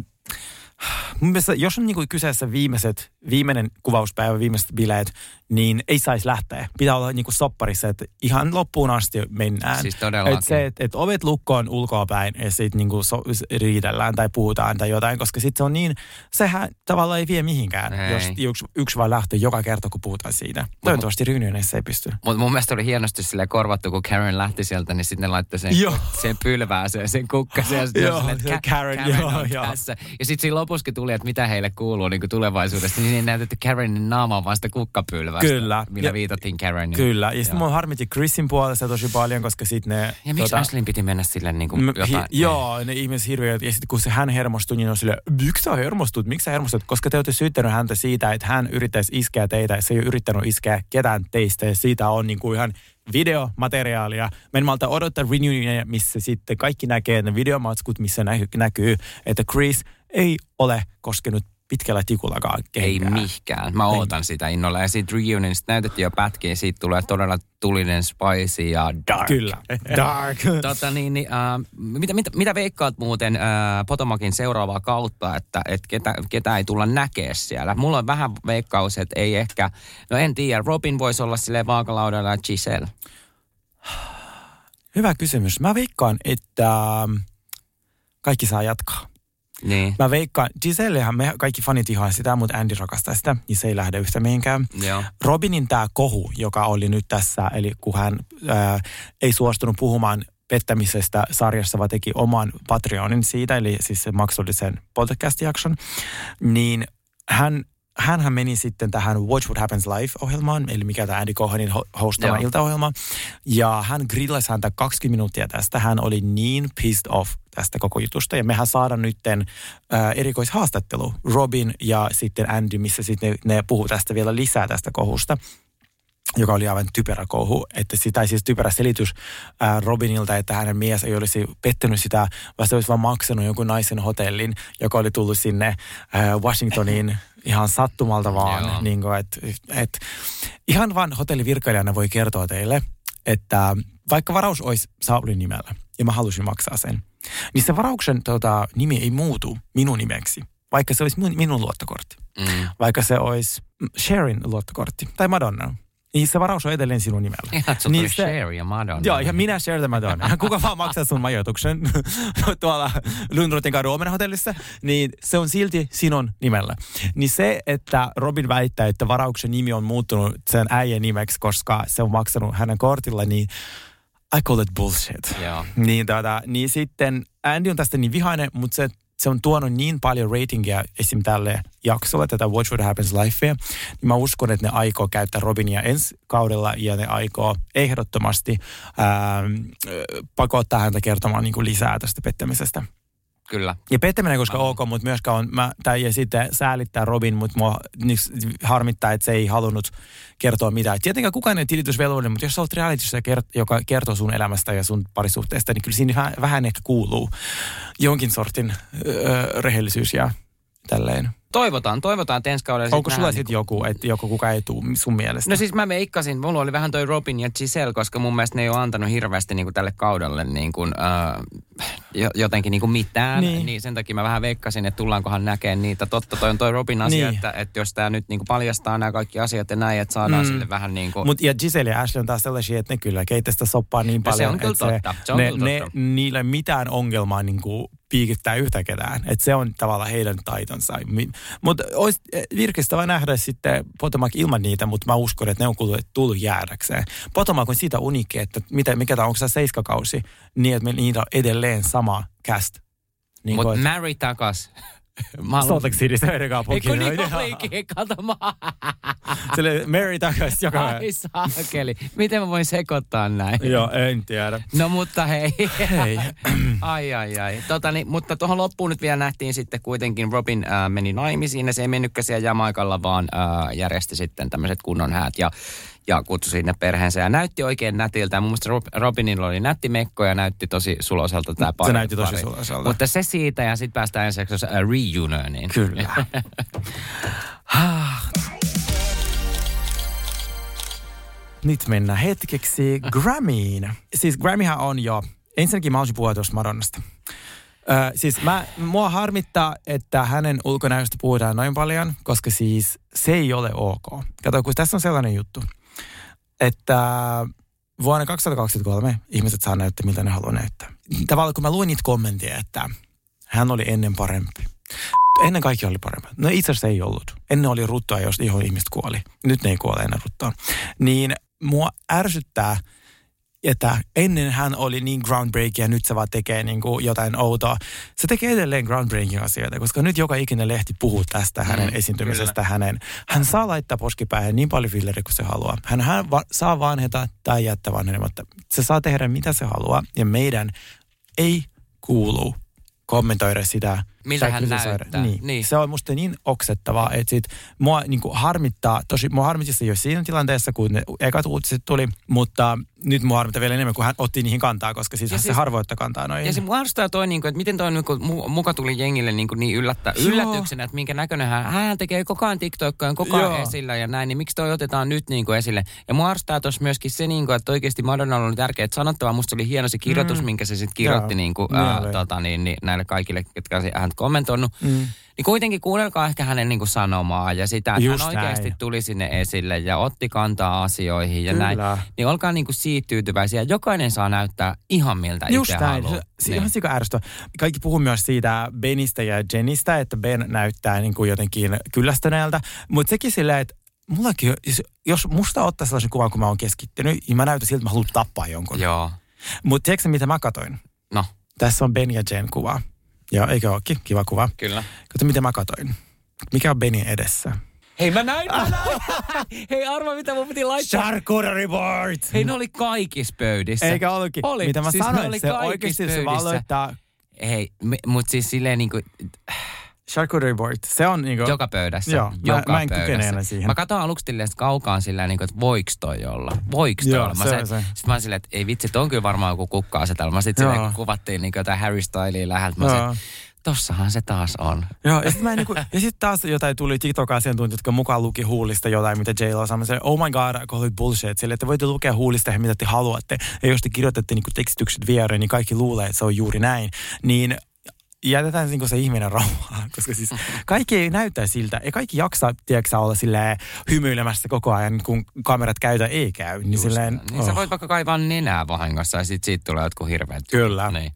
mun mielestä, jos on niinku kyseessä viimeiset, viimeinen kuvauspäivä, viimeiset bileet, niin ei saisi lähteä. Pitää olla niinku sopparissa, että ihan loppuun asti mennään. Siis todellakin. Et se, että et ovet lukkoon ulkoapäin ja sitten niinku so, riidellään tai puhutaan tai jotain, koska sitten se on niin, sehän tavallaan ei vie mihinkään, Ei. jos yksi, yksi vaan lähtee joka kerta, kun puhutaan siitä. Toivottavasti reunionissa ei pysty. Mutta mun mielestä oli hienosti sille korvattu, kun Karen lähti sieltä, niin sitten ne laittoi sen, Joo. sen pylvääseen, sen kukkaseen. Ja sitten Joo, silleen, että se Ka- Karen, joo, joo. Ja sitten siinä lopuskin tuli, että mitä heille kuuluu niin tulevaisuudesta. Niin näytetty Karenin naamaa vaan sitä kukkapylvästä. Kyllä. Millä Ja- viitattiin Kareniin. Kyllä, ja sitten mua harmitti Chrisin puolesta tosi paljon, koska sitten ne... Ja miksi Ashlyn piti mennä silleen niin kuin jotain? hi- joo, ne ihmiset hirveät. Ja sitten kun se hän hermostui, niin on sille, miksi sä hermostut, miksi sä hermostut? Koska te olette syyttänyt häntä siitä, että hän yrittäisi iskeä teitä. Se ei ole yrittänyt iskeä ketään teistä. Ja siitä on niin kuin ihan videomateriaalia. Mä en malta odottaa reunionia, missä sitten kaikki näkee ne videomatskut, missä nä- näkyy, että Chris ei ole koskenut pitkällä tikullakaan Ei kenkään. mihkään. Mä ootan sitä innolla. Ja siitä reunionista näytettiin jo pätkiä. Siitä tulee todella tulinen, spicy ja dark. Kyllä, dark. Tota niin, niin äh, mitä, mitä, mitä veikkaat muuten äh, Potomakin seuraavaa kautta, että et ketä, ketä ei tulla näkee siellä? Mulla on vähän veikkaus, että ei ehkä, no en tiedä, Robin voisi olla sille vaakalaudalla ja Giselle. Hyvä kysymys. Mä veikkaan, että ähm, kaikki saa jatkaa. Niin, Mä veikkaan, Gisellehän me kaikki fanit ihan sitä, mutta Andy rakastaa sitä, niin se ei lähde yhtä mihinkään. joo. Robinin tämä kohu, joka oli nyt tässä, eli kun hän ää, ei suostunut puhumaan pettämisestä sarjassa, vaan teki oman Patreonin siitä, eli siis se maksullisen podcast-jakson, niin hän hänhän meni sitten tähän Watch What Happens Live-ohjelmaan, eli mikä tämä Andy Cohenin ho- hostama Joo. iltaohjelma. Ja hän grillasi häntä 20 minuuttia tästä. Hän oli niin pissed off tästä koko jutusta. Ja mehän saadaan nytten äh, erikoishaastattelu Robin ja sitten Andy, missä sitten ne, ne puhuu tästä vielä lisää tästä kohusta joka oli aivan typerä kohu, että sitä siis typerä selitys ää, Robinilta, että hänen mies ei olisi pettänyt sitä, vaan se olisi vaan maksanut jonkun naisen hotellin, joka oli tullut sinne ää, Washingtoniin ihan sattumalta vaan. Joo. Niin kuin, et, et, ihan vaan hotellivirkailijana voi kertoa teille, että vaikka varaus olisi Saulin nimellä ja mä halusin maksaa sen, niin se varauksen tota, nimi ei muutu minun nimeksi, vaikka se olisi minun luottokortti Mm. vaikka se olisi Sharin luottokortti tai Madonna. Niin se varaus on edelleen sinun nimellä. Ihan, että niin niin Cher ja Madonna. Joo, ja minä Cher the Madonna. Kuka vaan maksaa sun majoituksen tuolla Lundrotin kadun hotellissa, niin se on silti sinun nimellä. Niin se, että Robin väittää, että varauksen nimi on muuttunut sen äijän nimeksi, koska se on maksanut hänen kortilla, niin I call it bullshit. Joo. Niin, tota, niin sitten Andy on tästä niin vihainen, mutta se, se on tuonut niin paljon ratingia esim. tälle jaksolle, tätä Watch What Happens Lifea, niin mä uskon, että ne aikoo käyttää Robinia ensi kaudella ja ne aikoo ehdottomasti ää, pakottaa häntä kertomaan niin kuin lisää tästä pettämisestä. Kyllä. Ja pettäminen koska ok, mutta myöskään on, mä, tai ja sitten säälittää Robin, mutta mua harmittaa, että se ei halunnut kertoa mitään. Tietenkään kukaan ei tilitysvelvollinen, mutta jos sä olet realityssä, joka kertoo sun elämästä ja sun parisuhteesta, niin kyllä siinä vähän, vähän ehkä kuuluu jonkin sortin öö, rehellisyys ja tälleen. Toivotaan, toivotaan, että ensi kaudella Onko sulla sitten joku, että joku kuka ei tule sun mielestä? No siis mä veikkasin, mulla oli vähän toi Robin ja Giselle, koska mun mielestä ne ei ole antanut hirveästi niin kuin tälle kaudelle niin kuin, äh, jotenkin niin kuin mitään. Niin. Niin. sen takia mä vähän veikkasin, että tullaankohan näkemään niitä. Totta toi on toi Robin asia, Niin. niin. että, että jos tämä nyt niin kuin paljastaa nämä kaikki asiat ja näin, että saadaan Mm. sille vähän niin kuin... Mut ja Giselle ja Ashley on taas sellaisia, että ne kyllä keittää sitä soppaa niin No se paljon, on kyllä totta. Se on ne, kyllä ne, totta. niillä ei mitään ongelmaa niin kuin piikittää yhtä ketään. Että se on tavallaan heidän taitonsa. Mutta olisi virkistävä nähdä sitten Potomac ilman niitä, mutta mä uskon, että ne on tullut, tullut jäädäkseen. Potomac on siitä uniikki, että mitä, mikä tämä onko se seiskakausi, niin että me niitä on edelleen sama cast. Niin Mutta Mary takas. Mä haluan- Salt Lake Citystä yhden Ei kaupunkiin. kun niin olikin, kato mä. Sille Mary takaisin joka Ai saakeli. Miten mä voin sekoittaa näin? Joo, en tiedä. No mutta hei. Hei. ai ai ai. Tota, niin, mutta tuohon loppuun nyt vielä nähtiin sitten kuitenkin Robin äh, meni naimisiin ja se ei mennytkään siellä Jamaikalla, vaan äh, järjesti sitten tämmöiset kunnon häät ja, ja kutsui sinne perheensä ja näytti oikein nätiltä. Mun mielestä Rob, Robinilla oli nätti mekko ja näytti tosi suloiselta tämä pari. näytti tosi pari. suloiselta. Mutta se siitä ja sitten päästään ensi jaksossa äh, reunioniin. Kyllä. Nyt mennään hetkeksi Grammyin. Siis Grammyhän on jo, ensinnäkin mä haluaisin puhua tuosta Madonnasta. Ö, siis mä, mua harmittaa, että hänen ulkonäöstä puhutaan noin paljon, koska siis se ei ole ok. Kato, kun tässä on sellainen juttu, että vuonna 2023 ihmiset saa näyttää, miltä ne haluaa näyttää. Tavallaan kun mä luin niitä kommentteja, että hän oli ennen parempi. Ennen kaikki oli parempi. No itse asiassa ei ollut. Ennen oli ruttoa, jos ihon ihmiset kuoli. Nyt ne ei kuole enää ruttoon. Niin mua ärsyttää, että ennen hän oli niin groundbreaking ja nyt se vaan tekee niin kuin jotain outoa. Se tekee edelleen groundbreaking asioita, koska nyt joka ikinen lehti puhuu tästä hänen Mm, esiintymisestä. Hänen. Hän saa laittaa poskipäähän niin paljon filleriä kuin se haluaa. Hän, hän va- saa vanheta tai jättää vanhenematta. Se saa tehdä mitä se haluaa ja meidän ei kuulu kommentoida sitä. Miltä hän näyttää. Niin. Niin. Se on musta niin oksettavaa, että sit mua niin kuin harmittaa, tosi mua harmitti se jo siinä tilanteessa, kun ne ekat uutiset tuli, mutta nyt mua harmittaa vielä enemmän, kun hän otti niihin kantaa, koska siis, se siis- harvoin ottaa kantaa noihin. Ja se mua arvostaa toi, niin kuin, että miten toi niin kuin, mu- muka tuli jengille niin, kuin niin yllättä, yllätyksenä, että minkä näköinen hän, hän tekee koko ajan TikTokkoja, koko ajan Joo. esillä ja näin, niin miksi toi otetaan nyt niin kuin esille. Ja mua arvostaa tuossa myöskin se, niin kuin, että oikeasti Madonnalla oli tärkeää sanottavaa. Musta oli hieno se kirjoitus, mm. minkä se sitten kirjoitti Joo. niin kuin, ää, tota, niin, niin, näille kaikille, ketkä on häntä kommentoinut. Mm. Niin kuitenkin kuunnelkaa ehkä hänen niin kuin sanomaa ja sitä, että Just hän oikeasti näin. tuli sinne esille ja otti kantaa asioihin ja näin. Kyllä. Niin olkaa niin kuin siitä tyytyväisiä. Jokainen saa näyttää ihan miltä Just itse näin. haluaa. Se, se ihan ärsyttävä. Kaikki puhuu myös siitä Benistä ja Jenistä, että Ben näyttää niin kuin jotenkin kyllästyneeltä. Mutta sekin silleen, että mullakin, jos- jos musta ottaa sellaisen kuvan, kun mä oon keskittynyt, niin mä näytän siltä, että mä haluan tappaa jonkun. Joo. Mutta tiedätkö mitä mä katoin? No, Tässä on Ben ja Jen kuva. Joo, eikö ookin? Kiva kuva. kyllä. Kato, mitä mä katoin. Mikä on Benin edessä? Hei mä näin, mä näin. Hei arva mitä mun piti laittaa. Charcuterie board! Hei ne oli kaikissa pöydissä. Eikä ollutkin. Oli. Mitä mä Siis sanoin, oli se oikeasti se valoittaa Hei, me, mut siis silleen niinku charcuterie board. Se on niinku... joka pöydässä. Joo, mä- joka mä en kykene pöydässä. enää siihen. Mä katson aluksi silleen kaukaan silleen, niinku, että voiks toi olla? Voiks toi Joo, olla? Mä se se, on se. Sit mä silleen, että ei vitsi, että on kyllä varmaan joku kukka-asetelma. Sit Joo. silleen, kun kuvattiin niinku jotain Harry Stylia läheltä. Mä sanoin, tossahan se taas on. Joo, ja sitten mä en niinku, ja sit taas jotain tuli TikTok-asiantuntijat, jotka mukaan luki huulista jotain, mitä J-Lo sanoi. Se, oh my god, call it bullshit. Sille, että voitte lukea huulista ihan mitä te haluatte. Ja jos te kirjoitatte niinku tekstitykset viereen, niin kaikki luulee, että se on juuri näin. Niin jätetään niinku se ihminen rauhaan, koska siis kaikki ei näytä siltä, ei kaikki jaksa, tiedätkö, olla silleen hymyilemässä koko ajan, kun kamerat käytä ei käy. Niin, Just silleen, niin sä voit vaikka kaivaa nenää vahingossa ja sit siitä tulee jotkut hirveät. Kyllä. Niin.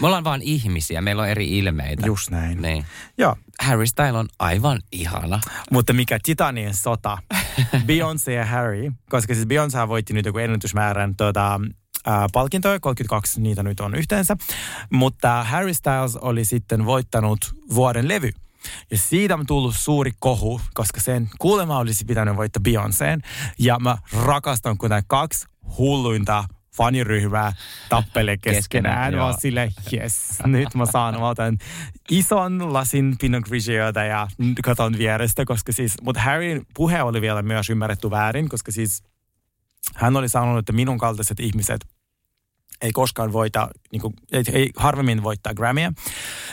Me ollaan vaan ihmisiä, meillä on eri ilmeitä. Just näin. Niin. Joo, Harry Style on aivan ihana. mutta mikä Titanien sota, Beyoncé ja Harry, koska siis Beyoncé voitti nyt joku ennätysmäärän tuota, ää, palkintoja, 32 niitä nyt on yhteensä, mutta Harry Styles oli sitten voittanut vuoden levy. Ja siitä on tullut suuri kohu, koska sen kuulema olisi pitänyt voittaa Beyoncéen. Ja mä rakastan, kun nämä kaksi hulluinta faniryhmää tappelee keskenään. Keskenään, Mä oon silleen, yes, nyt mä saan, mä otan ison lasin Pinot Grigiota ja katon vierestä, koska siis, mutta Harryn puhe oli vielä myös ymmärretty väärin, koska siis hän oli sanonut, että minun kaltaiset ihmiset ei koskaan voita, niin kuin, ei, ei harvemmin voittaa Grammyä.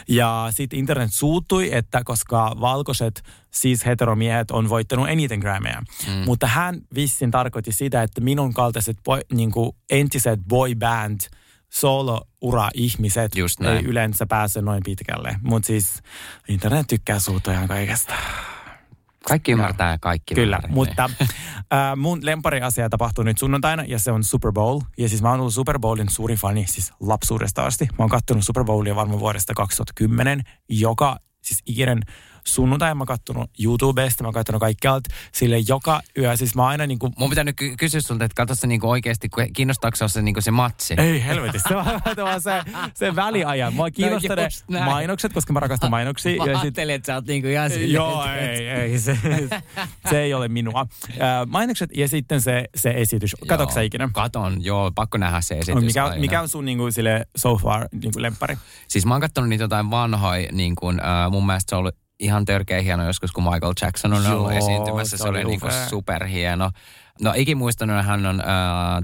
Ja sitten internet suuttui, että koska valkoiset siis heteromiehet on voittanut eniten Grammyä. Mm. Mutta hän vissin tarkoitti sitä, että minun kaltaiset boy, niin kuin entiset boy band solo-ura-ihmiset ei yleensä pääse noin pitkälle. Mutta siis internet tykkää suutua ihan kaikesta. Kaikki ymmärtää ja kaikki Kyllä, väärin. mutta äh, mun lempariasia tapahtui nyt sunnuntaina ja se on Super Bowl. Ja siis mä oon ollut Super Bowlin suurin fani siis lapsuudesta asti. Mä oon kattonut Super Bowlia varmaan vuodesta 2010. Joka siis ikinen sunnuntai mä kattonut YouTubesta, mä oon kattonut kaikkialta. Sille joka yö, siis mä aina niinku... Mun pitää nyt ky- kysyä sulta, että katso se niinku oikeasti, kun kiinnostaako se, se, niinku se matsi? Ei helvetissä, se on se, se väliajan. Mua kiinnostaa ne just näin. mainokset, koska mä rakastan mainoksia. Mä ja sit- ajattelin, että sä oot niinku ihan silleen, Joo, ei, ei, se, se ei ole minua. Ää, mainokset ja sitten se, se esitys. Katoksa ikinä? Katon, joo, pakko nähdä se esitys. Mikä, aina. mikä on sun niinku, sille so far niinku, lemppari? Siis mä oon kattonut niitä jotain vanhoja, niin kun, äh, mun mielestä se on ollut ihan törkeä hieno joskus, kun Michael Jackson on Joo, ollut esiintymässä. se oli, oli niin kuin superhieno. No ikimuistanut hän on äh,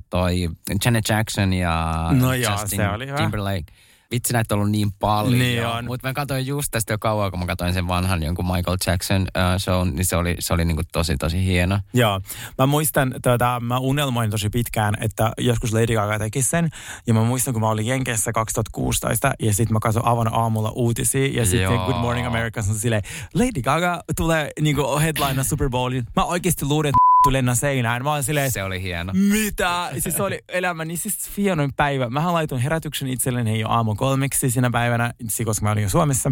toi Janet Jackson ja No joo, Justin se oli hyvä. Timberlake. Vitsi näitä on ollut niin paljon. Niin on. Mutta mä katsoin just tästä jo kauan, kun mä katsoin sen vanhan jonkun Michael Jackson äh, show, niin se oli, se oli niin kuin tosi tosi hieno. Joo. Mä muistan, tota, mä unelmoin tosi pitkään, että joskus Lady Gaga teki sen. Ja mä muistan, kun mä olin Jenkeissä 2016 ja sitten mä katsoin aivan aamulla uutisia. Ja sitten. Good Morning America on silleen, Lady Gaga tulee niinku headline Super Bowlin. Mä oikeasti luulin, että lennä seinään. Mä olin silleen, Se oli hieno. Mitä? Siis se oli elämäni siis hienoin päivä. Mä laitoin herätyksen itselleni jo aamu kolmeksi siinä päivänä, koska mä olin jo Suomessa.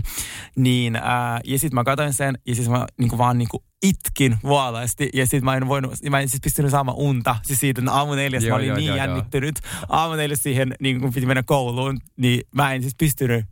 Niin, ää, ja sitten mä katsoin sen, ja siis mä niinku vaan niinku itkin vuolaasti. Ja sitten mä en voinut, mä en siis pystynyt saamaan unta. Siis siitä että aamu neljäs mä Joo, olin joo, niin joo, joo. jännittynyt. Aamu neljäs siihen, niin kun piti mennä kouluun, niin mä en siis pystynyt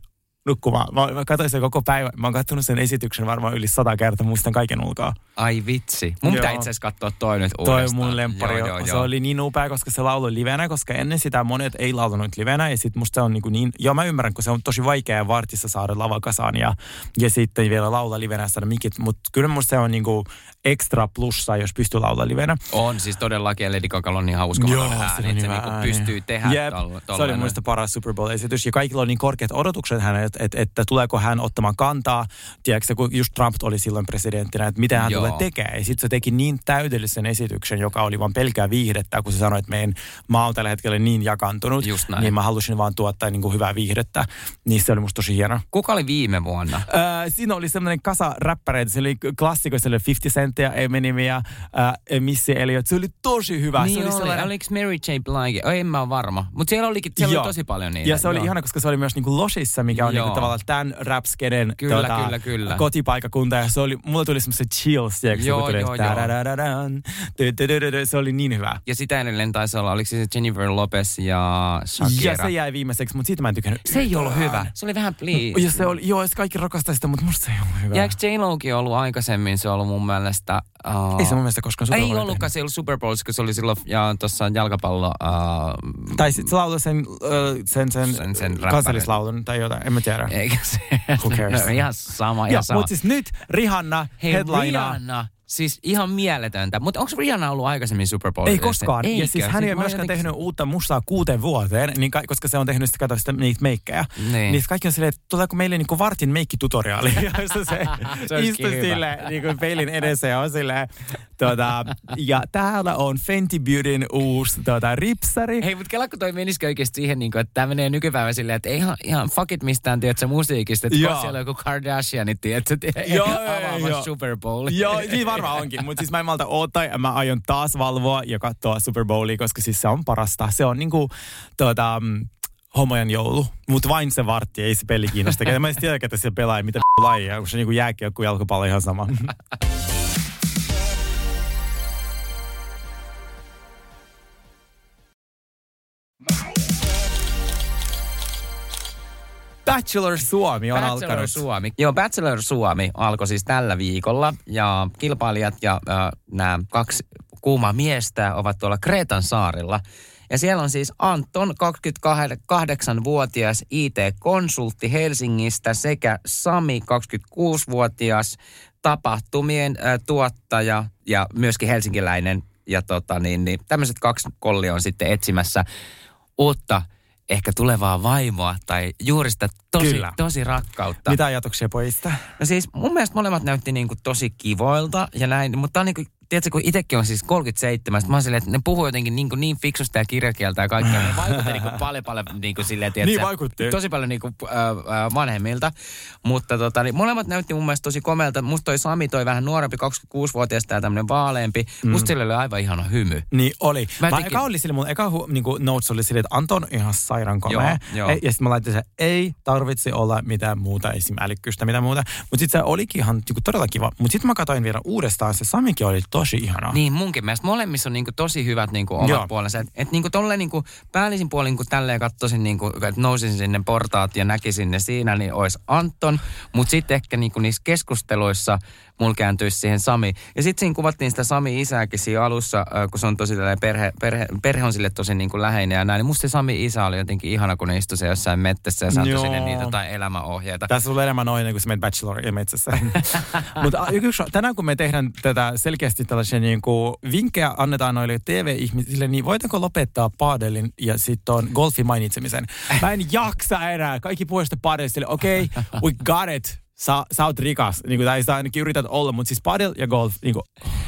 nukkumaan. Mä, mä katsoin sen koko päivän. Mä oon katsonut sen esityksen varmaan yli sata kertaa, muistan kaiken ulkoa. Ai vitsi. Mun pitää Joo. itse asiassa katsoa toi nyt Toi uudestaan. on mun lemppari. Joo, joo, se joo. oli niin upea, koska se lauloi livenä, koska ennen sitä monet ei laulanut livenä. Ja sit musta se on niin, niin joo mä ymmärrän, kun se on tosi vaikea vartissa saada lavakasaan ja, ja sitten vielä laulaa livenä saada mikit. Mutta kyllä musta se on niin kuin ekstra plussa, jos pystyy laulaa livenä. On siis todellakin, Lady Gaga on niin hauska Joo, ääni, on että se niinku pystyy tehdä Jep, tol- Se oli muista paras Super Bowl-esitys ja kaikilla oli niin korkeat odotukset hänet, että, että, että tuleeko hän ottamaan kantaa. Tiedätkö, kun just Trump oli silloin presidenttinä, että mitä hän Joo. tulee tekemään. Ja sitten se teki niin täydellisen esityksen, joka oli vaan pelkää viihdettä, kun se sanoi, että meidän maa on tällä hetkellä niin jakantunut. Just näin. Niin mä halusin vaan tuottaa niin kuin hyvää viihdettä. Niin se oli musta tosi hieno. Kuka oli viime vuonna? Öö, siinä oli semmoinen kasa räppäreitä. Se oli klassiko, se oli 50 Centia, Eminem ja äh, Missy Elliott. Se oli tosi hyvä. niin se oli oli, sellainen... oliko Mary J. Blige? Oh, en mä ole varma. Mutta siellä, olikin, siellä Joo. oli tosi paljon niitä. Ja se oli Joo. ihana, koska se oli myös niinku Losissa, mikä on Joo. niinku tavallaan tämän rap-skeden Kyllä, kyllä, kyllä. kotipaikakunta. Ja se oli, mulla tuli semmoiset chills, tiedätkö, Joo, kun tuli, joo, joo. se oli niin hyvä. Ja sitä edelleen taisi olla, oliko se Jennifer Lopez ja Shakira? Ja se jäi viimeiseksi, mutta siitä mä en tykännyt. se ei ollut hyvä. Se oli vähän please. Ja se oli, joo, kaikki rakastaa sitä, mutta musta se ei ollut hyvä. Ja eikö J-Lokin ollut aikaisemmin, se ollut mun mielestä... Uh, Ei se mun mielestä koskaan Super Ei Bowlia ollutkaan, se ei ollut Super Bowls, kun se oli silloin ja tuossa jalkapallo... Uh, Tai sitten se lauloi sen, ö, sen, sen, Sen- sen kansallislaulun tai jotain, en mä tiedä. eikä se... Who cares? No, ihan sama, ihan sama. mutta siis nyt Rihanna Hei, headlinea. Rihanna. Siis ihan mieletöntä. Mutta onko Rihanna ollut aikaisemmin Super Bowl? Ei koskaan. Eikö? Ja siis hän ei ole myöskään jotenkin- tehnyt uutta mustaa kuuteen vuoteen, niin ka- koska se on tehnyt sitä, kato, sitä niitä meikkejä. Niin. Niin kaikki on silleen, että tuleeko meille niinku vartin meikkitutoriaali, jossa se, Se istuu silleen niinku peilin edessä ja on silleen, tuota, ja täällä on Fenty Beautyn uusi tuota, ripsari. Hei, mutta kela, kun toi menisikö oikeasti siihen, niin kuin, että tämä menee nykypäivä silleen, että ei ihan, ihan fuck it mistään, tiedätkö, musiikista, että siellä on joku Kardashianit, tiedätkö, avaamassa. Super Bowl. Joo, niin varmaan onkin, mutta siis mä en malta odottaa ja mä aion taas valvoa ja katsoa Super Bowlia, koska siis se on parasta. Se on niinku tuota, mm, homojen joulu, mutta vain se vartti, ei se peli kiinnosta. Mä en tiedä, ketä siellä pelaa ja mitä lajia, onko se niinku jääkiekko, jalkapallo ihan sama. Bachelor Suomi on Bachelor alkanut. Suomi. Joo, Bachelor Suomi alkoi siis tällä viikolla ja kilpailijat ja äh, nämä kaksi kuumaa miestä ovat tuolla Kreetan saarilla. Ja siellä on siis Anton, 28-vuotias IT-konsultti Helsingistä sekä Sami, 26-vuotias tapahtumien äh, tuottaja ja myöskin helsinkiläinen. Ja tota, niin, niin, tämmöiset kaksi kollia on sitten etsimässä uutta ehkä tulevaa vaimoa tai juuri sitä tosi, Kyllä. tosi rakkautta. Mitä ajatuksia pojista? No siis mun mielestä molemmat näytti niinku tosi kivoilta ja näin, mutta on niinku, tiedätkö, kun itsekin on siis 37, sit mä oon silleen, että ne puhuu jotenkin niinku niin fiksusta ja kirjakieltä ja kaikkea. Ne vaikutti niinku paljon paljon niinku silleen, tiedätkö, Niin vaikutti. tosi paljon niinku äh, äh, vanhemmilta. Mutta tota, niin molemmat näytti mun mielestä tosi komealta. Musta toi Sami toi vähän nuorempi, 26-vuotias ja tämmönen vaaleampi. Mm. Musta sillä oli aivan ihana hymy. Niin oli. Mä Mä eka oli sille, mun eka hu, niinku notes oli sille, että Anton on ihan sairaan komea. Joo, joo. Ei, Ja sitten mä laitoin se, ei tarvitse olla mitään muuta, esim. älykkystä, mitään muuta. Mutta sitten se olikin ihan niinku, todella kiva. Mutta sitten mä katsoin vielä uudestaan, se Samikin oli tosi ihana. Niin munkin mielestä. Molemmissa on niinku tosi hyvät niinku omat Joo. puolensa. Että et niinku tolleen niinku päällisin puolin, kun tälleen katsoisin, niinku, että nousisin sinne portaat ja näkisin ne siinä, niin olisi Anton. Mutta sitten ehkä niinku niissä keskusteluissa mulla kääntyisi siihen Sami. Ja sitten siinä kuvattiin sitä Sami isääkin siinä alussa, kun se on tosi tällainen perhe, perhe, perhe on sille tosi niinku läheinen ja näin. Niin musta se Sami isä oli jotenkin ihana, kun ne istui siellä jossain mettässä ja saattoi sinne niitä jotain elämäohjeita. Tässä sulla enemmän noin, kun sä menet bacheloria metsässä. Mutta tänään kun me tehdään tätä selkeästi tällaisia niin kuin vinkkejä annetaan noille TV-ihmisille, niin voitanko lopettaa padelin ja sitten on golfin mainitsemisen? Mä en jaksa enää. Kaikki puolesta padelista, okei, okay, we got it. Sä, sä oot rikas, niin kuin, tai sä ainakin yrität olla, mutta siis padel ja golf, niin kuin,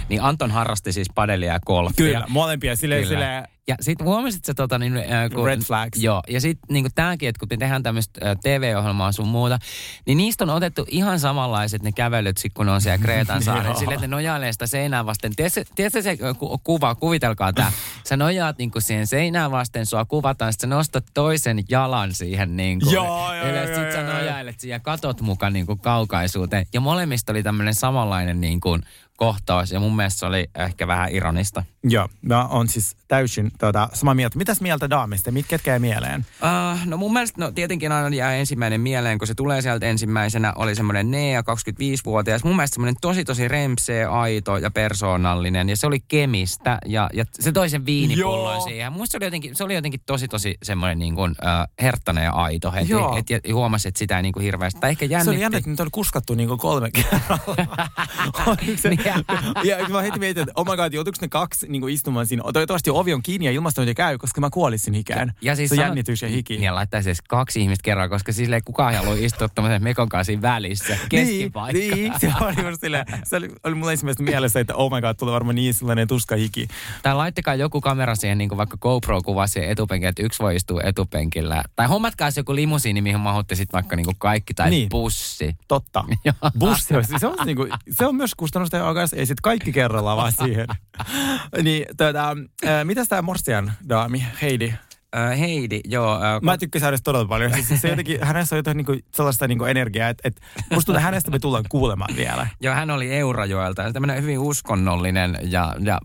Niin Anton harrasti siis padelia ja golfia. kyllä, molempia, silleen, Kyllä. silleen, Ja sitten huomasit sä tota niin... Äh, kun, Red flags. Joo, ja sitten niin tämäkin, että kun me tehdään tämmöistä äh, TV-ohjelmaa sun muuta, niin niistä on otettu ihan samanlaiset ne kävelyt, sit, kun ne on siellä Kreetan saarella. Joo. Silleen, että ne nojailee sitä seinää vasten. Tiedätkö, se äh, ku, kuva, kuvitelkaa tämä. Sä nojaat niin kuin siihen seinään vasten, sua kuvataan, sitten sä nostat toisen jalan siihen niin kuin. Joo, joo, joo, Sitten sä joo, joo. nojailet siihen ja katot mukaan niin kuin kaukaisuuteen. Ja molemmista oli tämmöinen samanlainen niin kuin kohtaus, ja mun mielestä se oli ehkä vähän ironista. Joo, mä on siis täysin tuota, samaa mieltä. Mitäs mieltä daamista? Mitkä jäi mieleen? Uh, no mun mielestä, no tietenkin aina jää ensimmäinen mieleen, kun se tulee sieltä ensimmäisenä, oli semmoinen Nea, 25-vuotias. Mun mielestä semmoinen tosi tosi remsee, aito ja persoonallinen. Ja se oli kemistä ja, ja se toi sen viinipullon Joo. siihen. Musta se oli jotenkin, se oli jotenkin tosi tosi semmoinen niin kuin, uh, herttainen ja aito. Et, Joo. et, et, huomasi, että sitä ei niin kuin hirveästi. Tai ehkä Se oli jännitti. jännä, että nyt on kuskattu niin kuin kolme kerralla. se, ja mä heti mietin, että oh my god, joutuiko ne kaksi niin kuin istumaan siinä? Toivottavasti ovi on kiinni ja ilmastointi käy, koska mä kuolisin hikään. Ja siis se sanot- jännitys ja hiki. Niin, ja laittaisi edes kaksi ihmistä kerran, koska siis ei kukaan halua istua tämmöisen mekon kanssa siinä välissä. Keskipaikka. Niin, niin, se oli just silleen, se oli, oli mulla ensimmäistä mielessä, että oh my god, tulee varmaan niin sellainen tuska hiki. Tai laittakaa joku kamera siihen, niin kuin vaikka GoPro-kuva siihen etupenkille, että yksi voi istua etupenkillä. Tai hommatkaa se joku limusiini, mihin mahutte sitten vaikka niin kuin kaikki, tai Niin. niin. bussi. Totta. Bussi on, se on, niinku, se on myös kustannusten ei sit kaikki kerralla vaan siihen. niin, tota, ää, mitäs tää Morsian daami, Heidi? Äh, Heidi, joo. Äh, Mä tykkäsin hänestä todella paljon. Siis se jotenkin, hänessä on jotain niinku sellaista niinku energiaa, että et, musta tuntuu, että hänestä me tullaan kuulemaan vielä. Joo, hän oli Eurajoelta. Tämmöinen hyvin uskonnollinen ja, ja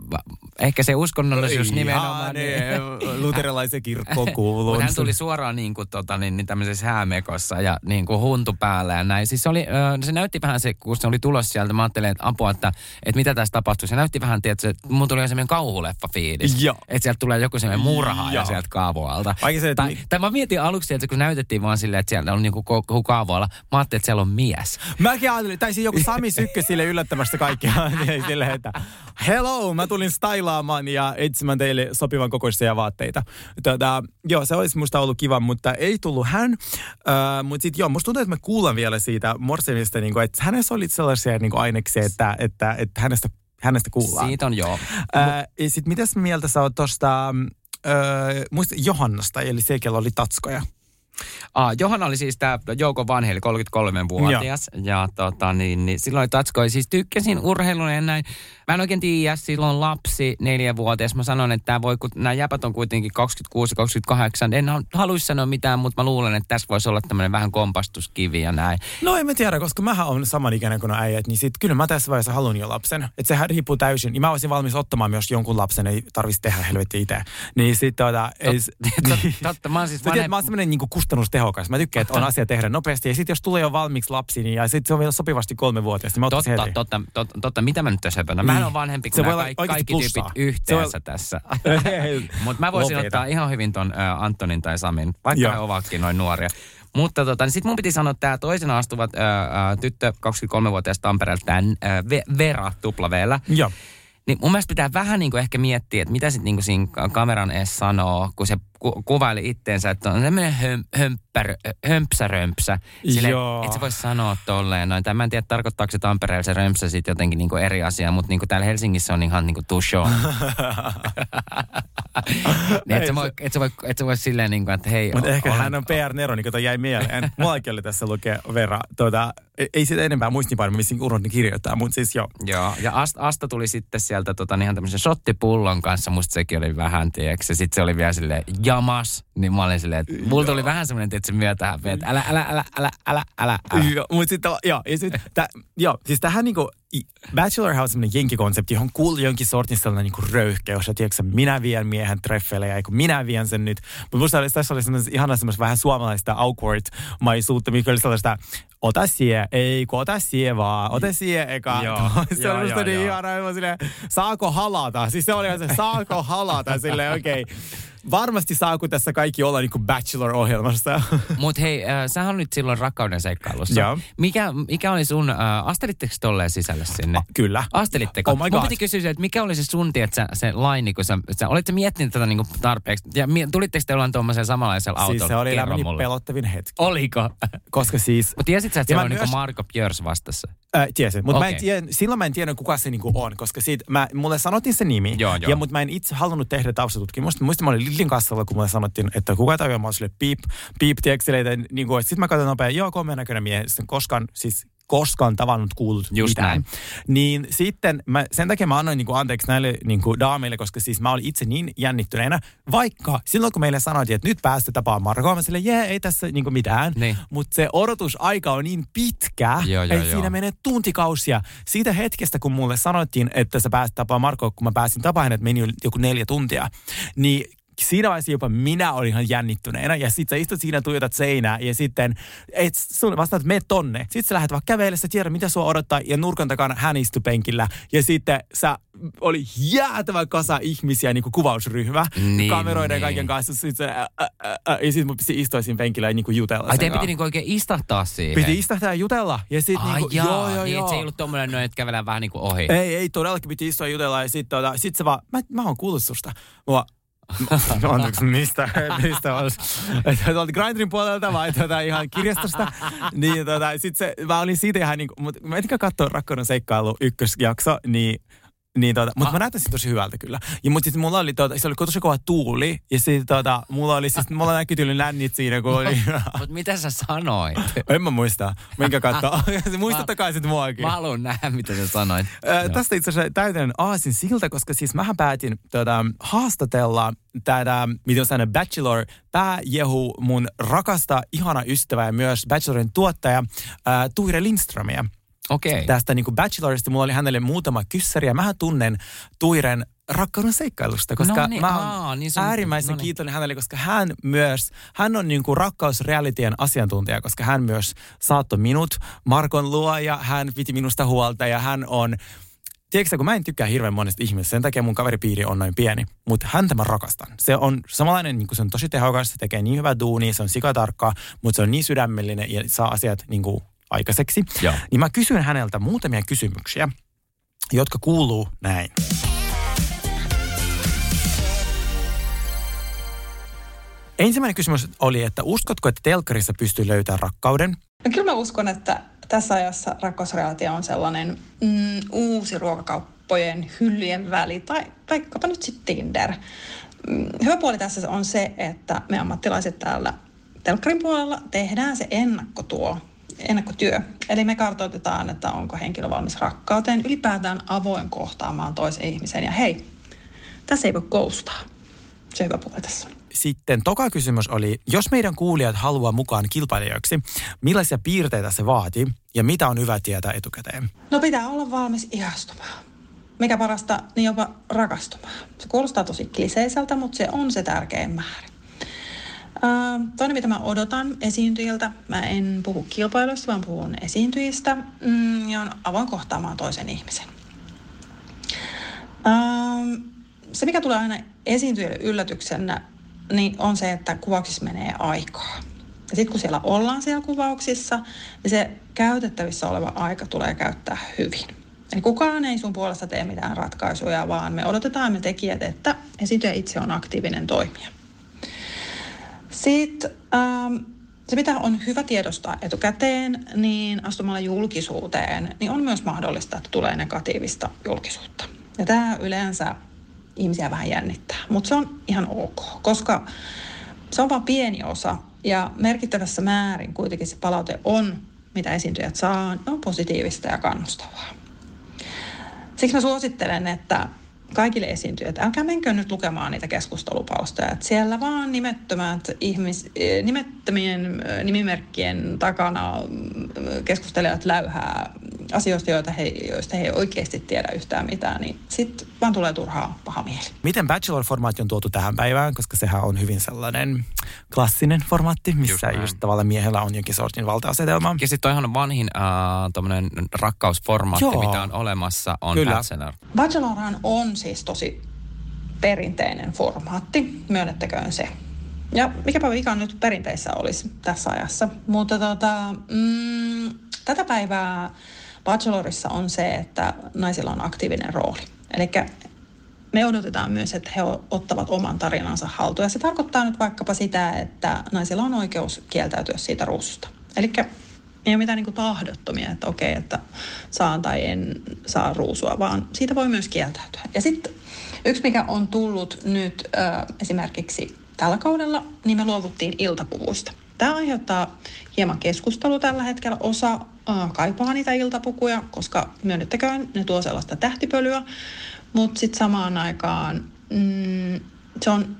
ehkä se uskonnollisuus nimenomaan. Ihan luterilaisen kirkkoon kuuluu. Hän tuli suoraan niin kuin, tota, niin, niin tämmöisessä häämekossa ja niin kuin huntu päällä ja näin. Siis se, oli, se näytti vähän se, kun se oli tulos sieltä, mä ajattelin, että apua, että, että mitä tässä tapahtuu. Se näytti vähän, tiedätkö, että mun tuli semmoinen kauhuleffa fiilis. Että sieltä tulee joku semmoinen murha ja Joo. sieltä kaapaa Hukaavoalta. Vaikka se, että tai, mi- tai mä mietin aluksi, että kun näytettiin vaan silleen, että siellä on niinku ko- Hukaavoalla, mä ajattelin, että siellä on mies. Mäkin ajattelin, tai siis joku Sami Sykkö sille yllättämästä kaikkia. Silleen, että hello, mä tulin stylaamaan ja etsimään teille sopivan kokoisia vaatteita. Tota, joo, se olisi musta ollut kiva, mutta ei tullut hän. Uh, mutta sitten joo, musta tuntuu, että mä kuulen vielä siitä Morsemista, niin että hänessä oli sellaisia niin aineksia, että, että, että hänestä, hänestä kuullaan. Siitä on joo. Ää, ja sitten mitäs mieltä sä oot tosta, öö, muista Johannasta, eli se, kello oli tatskoja. Ah, Johanna oli siis tämä Jouko Vanheli, 33-vuotias. Ja, ja tota, niin, niin, silloin tatskoi. Siis tykkäsin urheilun ja näin. Mä en oikein tiedä, silloin lapsi, neljävuotias. Mä sanon, että tää voi, kun nämä jäpät on kuitenkin 26 28. En haluaisi sanoa mitään, mutta mä luulen, että tässä voisi olla tämmöinen vähän kompastuskivi ja näin. No en mä tiedä, koska mähän on samanikäinen kuin äijät, niin sit kyllä mä tässä vaiheessa haluan jo lapsen. Että sehän riippuu täysin. Ja mä olisin valmis ottamaan myös jonkun lapsen, ei tarvitsisi tehdä helvetti itse. Niin sit tota, ei, Tot, totta, mä oon siis tiedät, vanhem... mä oon semmoinen niin kustannustehokas. Mä tykkään, että on asia tehdä nopeasti. Ja sitten jos tulee jo valmiiksi lapsi, niin ja sitten se on vielä sopivasti kolme vuotias, niin mä Totta, heti. totta, totta, totta, mitä mä nyt tässä höpönän? Mähän on vanhempi Se kuin voi nämä kaikki, kaikki tyypit yhteensä tässä. Mutta mä voisin Lopeta. ottaa ihan hyvin ton äh, Antonin tai Samin, vaikka Joo. he ovatkin noin nuoria. Mutta tota, niin sitten mun piti sanoa, että tämä toisena astuvat ää, ää, tyttö, 23-vuotias Tampereelta, tämä Ve- Vera tuplaveellä. Joo. Niin mun mielestä pitää vähän niin kuin ehkä miettiä, että mitä sitten niin siinä kameran edes sanoo, kun se ku- kuvaili itteensä, että on tämmöinen höm, hömpär, hömpsä römpsä. Sille, Joo. että se voisi sanoa tolleen noin. Tai mä en tiedä, tarkoittaako se Tampereella se römpsä sitten jotenkin niin kuin eri asia, mutta niin kuin täällä Helsingissä on ihan niin kuin tusho. niin, että se voi, et voi, et se voi silleen niin kuin, että hei. Mutta ehkä olen- hän on PR-nero, niin kuin jäi mieleen. Mullakin oli tässä lukee Vera. Tuota, ei- sitä enempää muistiinpanoja, missä unohdin kirjoittaa, mutta siis joo. Joo, ja Asta, Asta tuli sitten sieltä tota, niin ihan tämmöisen shottipullon kanssa. Musta sekin oli vähän, tiedätkö. Ja sitten se oli vielä silleen jamas. Niin mä olin silleen, että mulla tuli vähän semmoinen, että se myötähän, että älä, älä, älä, älä, älä, älä, älä. Joo, mutta sitten, joo, ja sit, tä, joo, siis tähän niinku, Bachelor House on semmoinen jenkikonsepti, johon kuuluu jonkin sortin sellainen niinku röyhkeys, ja tiedätkö, sä, minä vien miehen treffeille, ja kun minä vien sen nyt. Mutta musta oli, tässä oli semmoista ihana semmoista vähän suomalaista awkward-maisuutta, mikä oli sellaista, ota sie, ei kun ota sie vaan, ota sie eka. Joo, se joo, oli musta joo, niin ihana, silleen, saako halata? Siis se oli se, saako halata? Silleen, okei. Okay. Varmasti saako tässä kaikki olla niinku Bachelor-ohjelmassa. Mut hei, äh, sähän olit silloin rakkauden seikkailussa. Joo. Mikä, mikä oli sun, äh, astelitteko tolleen sisälle sinne? Kyllä. Astelitteko? Oh my Mun God. piti kysyä, että mikä oli se sun, tiedät, sä, se laini, kun sä, sä olit miettinyt tätä niinku tarpeeksi? Ja tulitteko te ollaan tuommoisella samanlaisella autolla? Siis se oli elämäni pelottavin hetki. Oliko? Koska siis Mutta tiesit sä, että siellä mä on myös- niinku Marko Björs vastassa? Äh, tiesin, mutta okay. mä en Okei. tiedä, silloin mä en tiennyt, kuka se niinku on, koska siitä, mä, mulle sanottiin se nimi, Joo, joo. ja mutta mä en itse halunnut tehdä taustatutkimusta. Muistin, mä olin Lillin kassalla, kun mulle sanottiin, että kuka tämä on, mä olin piip, piip, tiedätkö, niin kuin, sitten mä katsoin nopea, joo, komea näköinen mies, koskaan, siis koskaan tavannut, kuullut Just mitään. näin. Niin sitten mä, sen takia mä annoin niinku anteeksi näille niinku daameille, koska siis mä olin itse niin jännittyneenä, vaikka silloin kun meille sanottiin, että nyt päästä tapaamaan Markoa, mä silleen, jee, ei tässä niinku mitään. Niin. Mutta se odotusaika on niin pitkä, Joo, joo, että joo. siinä menee tuntikausia. Siitä hetkestä, kun mulle sanottiin, että sä pääsit tapaamaan Markoa, kun mä pääsin tapaamaan hänet, meni jo joku neljä tuntia. Niin siinä vaiheessa jopa minä olin ihan jännittyneenä. Ja sit sä istut siinä, tuijotat seinää ja sitten et sulle vastaan, että mene tonne. Sitten sä lähdet vaan kävelemään, sä tiedät mitä sua odottaa ja nurkan takana hän istui penkillä. Ja sitten sä oli jäätävä kasa ihmisiä, niin kuin kuvausryhmä, Niin, kameroiden niin. kaiken kanssa. Sitten ä, ä, ä, ja sitten mun piti istua siinä penkillä ja niin kuin jutella. Ai teidän piti niinku oikein istahtaa siihen? Piti istahtaa ja jutella. Ja sit Ai niinku, jaa, joo, joo, niin joo. et se ei ollut tommonen noin, että kävelään vähän niinku ohi. Ei, ei, todellakin piti istua ja jutella ja sit, tota, sit se vaan, mä, mä oon kuullut susta. Mua, anteeksi, mistä, mistä olisi? Tuolta Grindrin puolelta vai tuota ihan kirjastosta. Niin tota, sit se, mä olin siitä ihan niin kuin, mutta mä etikään katsoa Rakkauden seikkailu ykkösjakso, niin niin tota, mutta mä näyttäisin tosi hyvältä kyllä. Ja mutta sitten mulla oli, tota, se oli tosi kova tuuli. Ja sitten tota, mulla oli siis, mulla näkyi tyyli lännit siinä, kun oli... Mut mitä sä sanoit? en mä muista. Minkä katsoa. Muistuttakaa sitten muakin. Mä haluan nähdä, mitä sä sanoit. Ö, tästä itse asiassa täytän aasin siltä, koska siis mähän päätin tuota, haastatella tätä, miten sanoa, Bachelor pääjehu mun rakasta, ihana ystävää ja myös Bachelorin tuottaja ää, Tuire Lindströmiä. Okei. Okay. Tästä niin kuin Bachelorista mulla oli hänelle muutama kyssäri ja mähän tunnen Tuiren rakkauden seikkailusta, koska No niin, mä oon aa, niin se on- äärimmäisen no niin. kiitollinen hänelle, koska hän myös, hän on niin kuin rakkausrealitien asiantuntija, koska hän myös saattoi minut Markon luo ja hän piti minusta huolta ja hän on tiedätkö, kun mä en tykkää hirveän monesta ihmisestä, sen takia mun kaveripiiri on noin pieni, mutta häntä mä rakastan. Se on samanlainen, niin kuin se on tosi tehokas, se tekee niin hyvää duunia, se on sikatarkkaa, mutta se on niin sydämellinen ja saa asiat niin kuin aikaiseksi. Joo. Niin mä kysyn häneltä muutamia kysymyksiä, jotka kuuluu näin. Ensimmäinen kysymys oli, että uskotko, että telkkarissa pystyy löytämään rakkauden? No kyllä mä uskon, että tässä ajassa rakkausrealitio on sellainen mm, uusi ruokakauppojen hyllyjen väli tai vaikkapa nyt sitten Tinder. Mm, hyvä puoli tässä on se, että me ammattilaiset täällä telkkarin puolella tehdään se ennakkotuo, ennakkotyö. Eli me kartoitetaan, että onko henkilö valmis rakkauteen, ylipäätään avoin kohtaamaan toisen ihmisen. Ja hei, tässä ei voi koustaa. Se hyvä puoli tässä. Sitten toka kysymys oli, jos meidän kuulijat haluaa mukaan kilpailijoiksi, millaisia piirteitä se vaatii ja mitä on hyvä tietää etukäteen? No pitää olla valmis ihastumaan. Mikä parasta, niin jopa rakastumaan. Se kuulostaa tosi kliseiseltä, mutta se on se tärkein määrä. Toinen, mitä mä odotan esiintyjiltä, mä en puhu kilpailuista, vaan puhun esiintyjistä, mm, ja on avoin kohtaamaan toisen ihmisen. Se, mikä tulee aina esiintyjille yllätyksenä, niin on se, että kuvauksissa menee aikaa. Ja sitten kun siellä ollaan siellä kuvauksissa, niin se käytettävissä oleva aika tulee käyttää hyvin. Eli kukaan ei sun puolesta tee mitään ratkaisuja, vaan me odotetaan me tekijät, että esiintyjä itse on aktiivinen toimija. Sitten ähm, se, mitä on hyvä tiedostaa etukäteen, niin astumalla julkisuuteen, niin on myös mahdollista, että tulee negatiivista julkisuutta. Ja tämä yleensä ihmisiä vähän jännittää, mutta se on ihan ok, koska se on vain pieni osa ja merkittävässä määrin kuitenkin se palaute on, mitä esiintyjät saa, on positiivista ja kannustavaa. Siksi mä suosittelen, että kaikille esiintyjät, älkää menkö nyt lukemaan niitä keskustelupalstoja. Että siellä vaan nimettömät ihmis, nimettömien nimimerkkien takana keskustelijat läyhää asioista, joita he, joista he ei oikeasti tiedä yhtään mitään, niin sitten vaan tulee turhaa paha mieli. Miten Bachelor-formaatti on tuotu tähän päivään, koska sehän on hyvin sellainen klassinen formaatti, missä just, just tavallaan miehellä on jonkin sortin valta-asetelma. Ja sitten toihan vanhin äh, rakkausformaatti, Joo. mitä on olemassa, on Kyllä. Bachelor. Bachelorhan on siis tosi perinteinen formaatti, myönnettäköön se. Ja mikäpä vika nyt perinteissä olisi tässä ajassa. Mutta tota, mm, tätä päivää Bachelorissa on se, että naisilla on aktiivinen rooli. Eli me odotetaan myös, että he ottavat oman tarinansa haltuun. Ja se tarkoittaa nyt vaikkapa sitä, että naisilla on oikeus kieltäytyä siitä ruususta. Eli ei ole mitään niin tahdottomia, että okei, että saan tai en saa ruusua, vaan siitä voi myös kieltäytyä. Ja sitten yksi, mikä on tullut nyt äh, esimerkiksi tällä kaudella, niin me luovuttiin iltapuvuista. Tämä aiheuttaa hieman keskustelua tällä hetkellä. Osa äh, kaipaa niitä iltapukuja, koska myönnettäköön, ne tuo sellaista tähtipölyä. Mutta sitten samaan aikaan mm, se on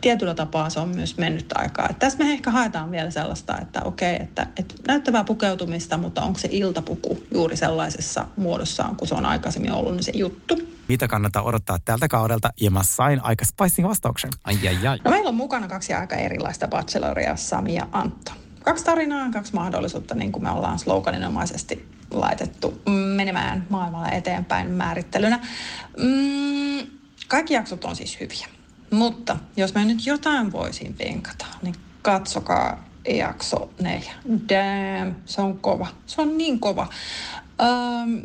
tietyllä tapaa se on myös mennyt aikaa. Et tässä me ehkä haetaan vielä sellaista, että okei, että, että näyttävää pukeutumista, mutta onko se iltapuku juuri sellaisessa muodossaan, kun se on aikaisemmin ollut, niin se juttu. Mitä kannattaa odottaa tältä kaudelta? Ja mä sain aika spicing vastauksen. Ai, ai, ai. No, meillä on mukana kaksi aika erilaista bacheloria, Sami ja Antto. Kaksi tarinaa, kaksi mahdollisuutta, niin kuin me ollaan sloganinomaisesti laitettu menemään maailmalla eteenpäin määrittelynä. Mm, kaikki jaksot on siis hyviä. Mutta jos mä nyt jotain voisin vinkata, niin katsokaa jakso neljä. Damn, se on kova. Se on niin kova. Um,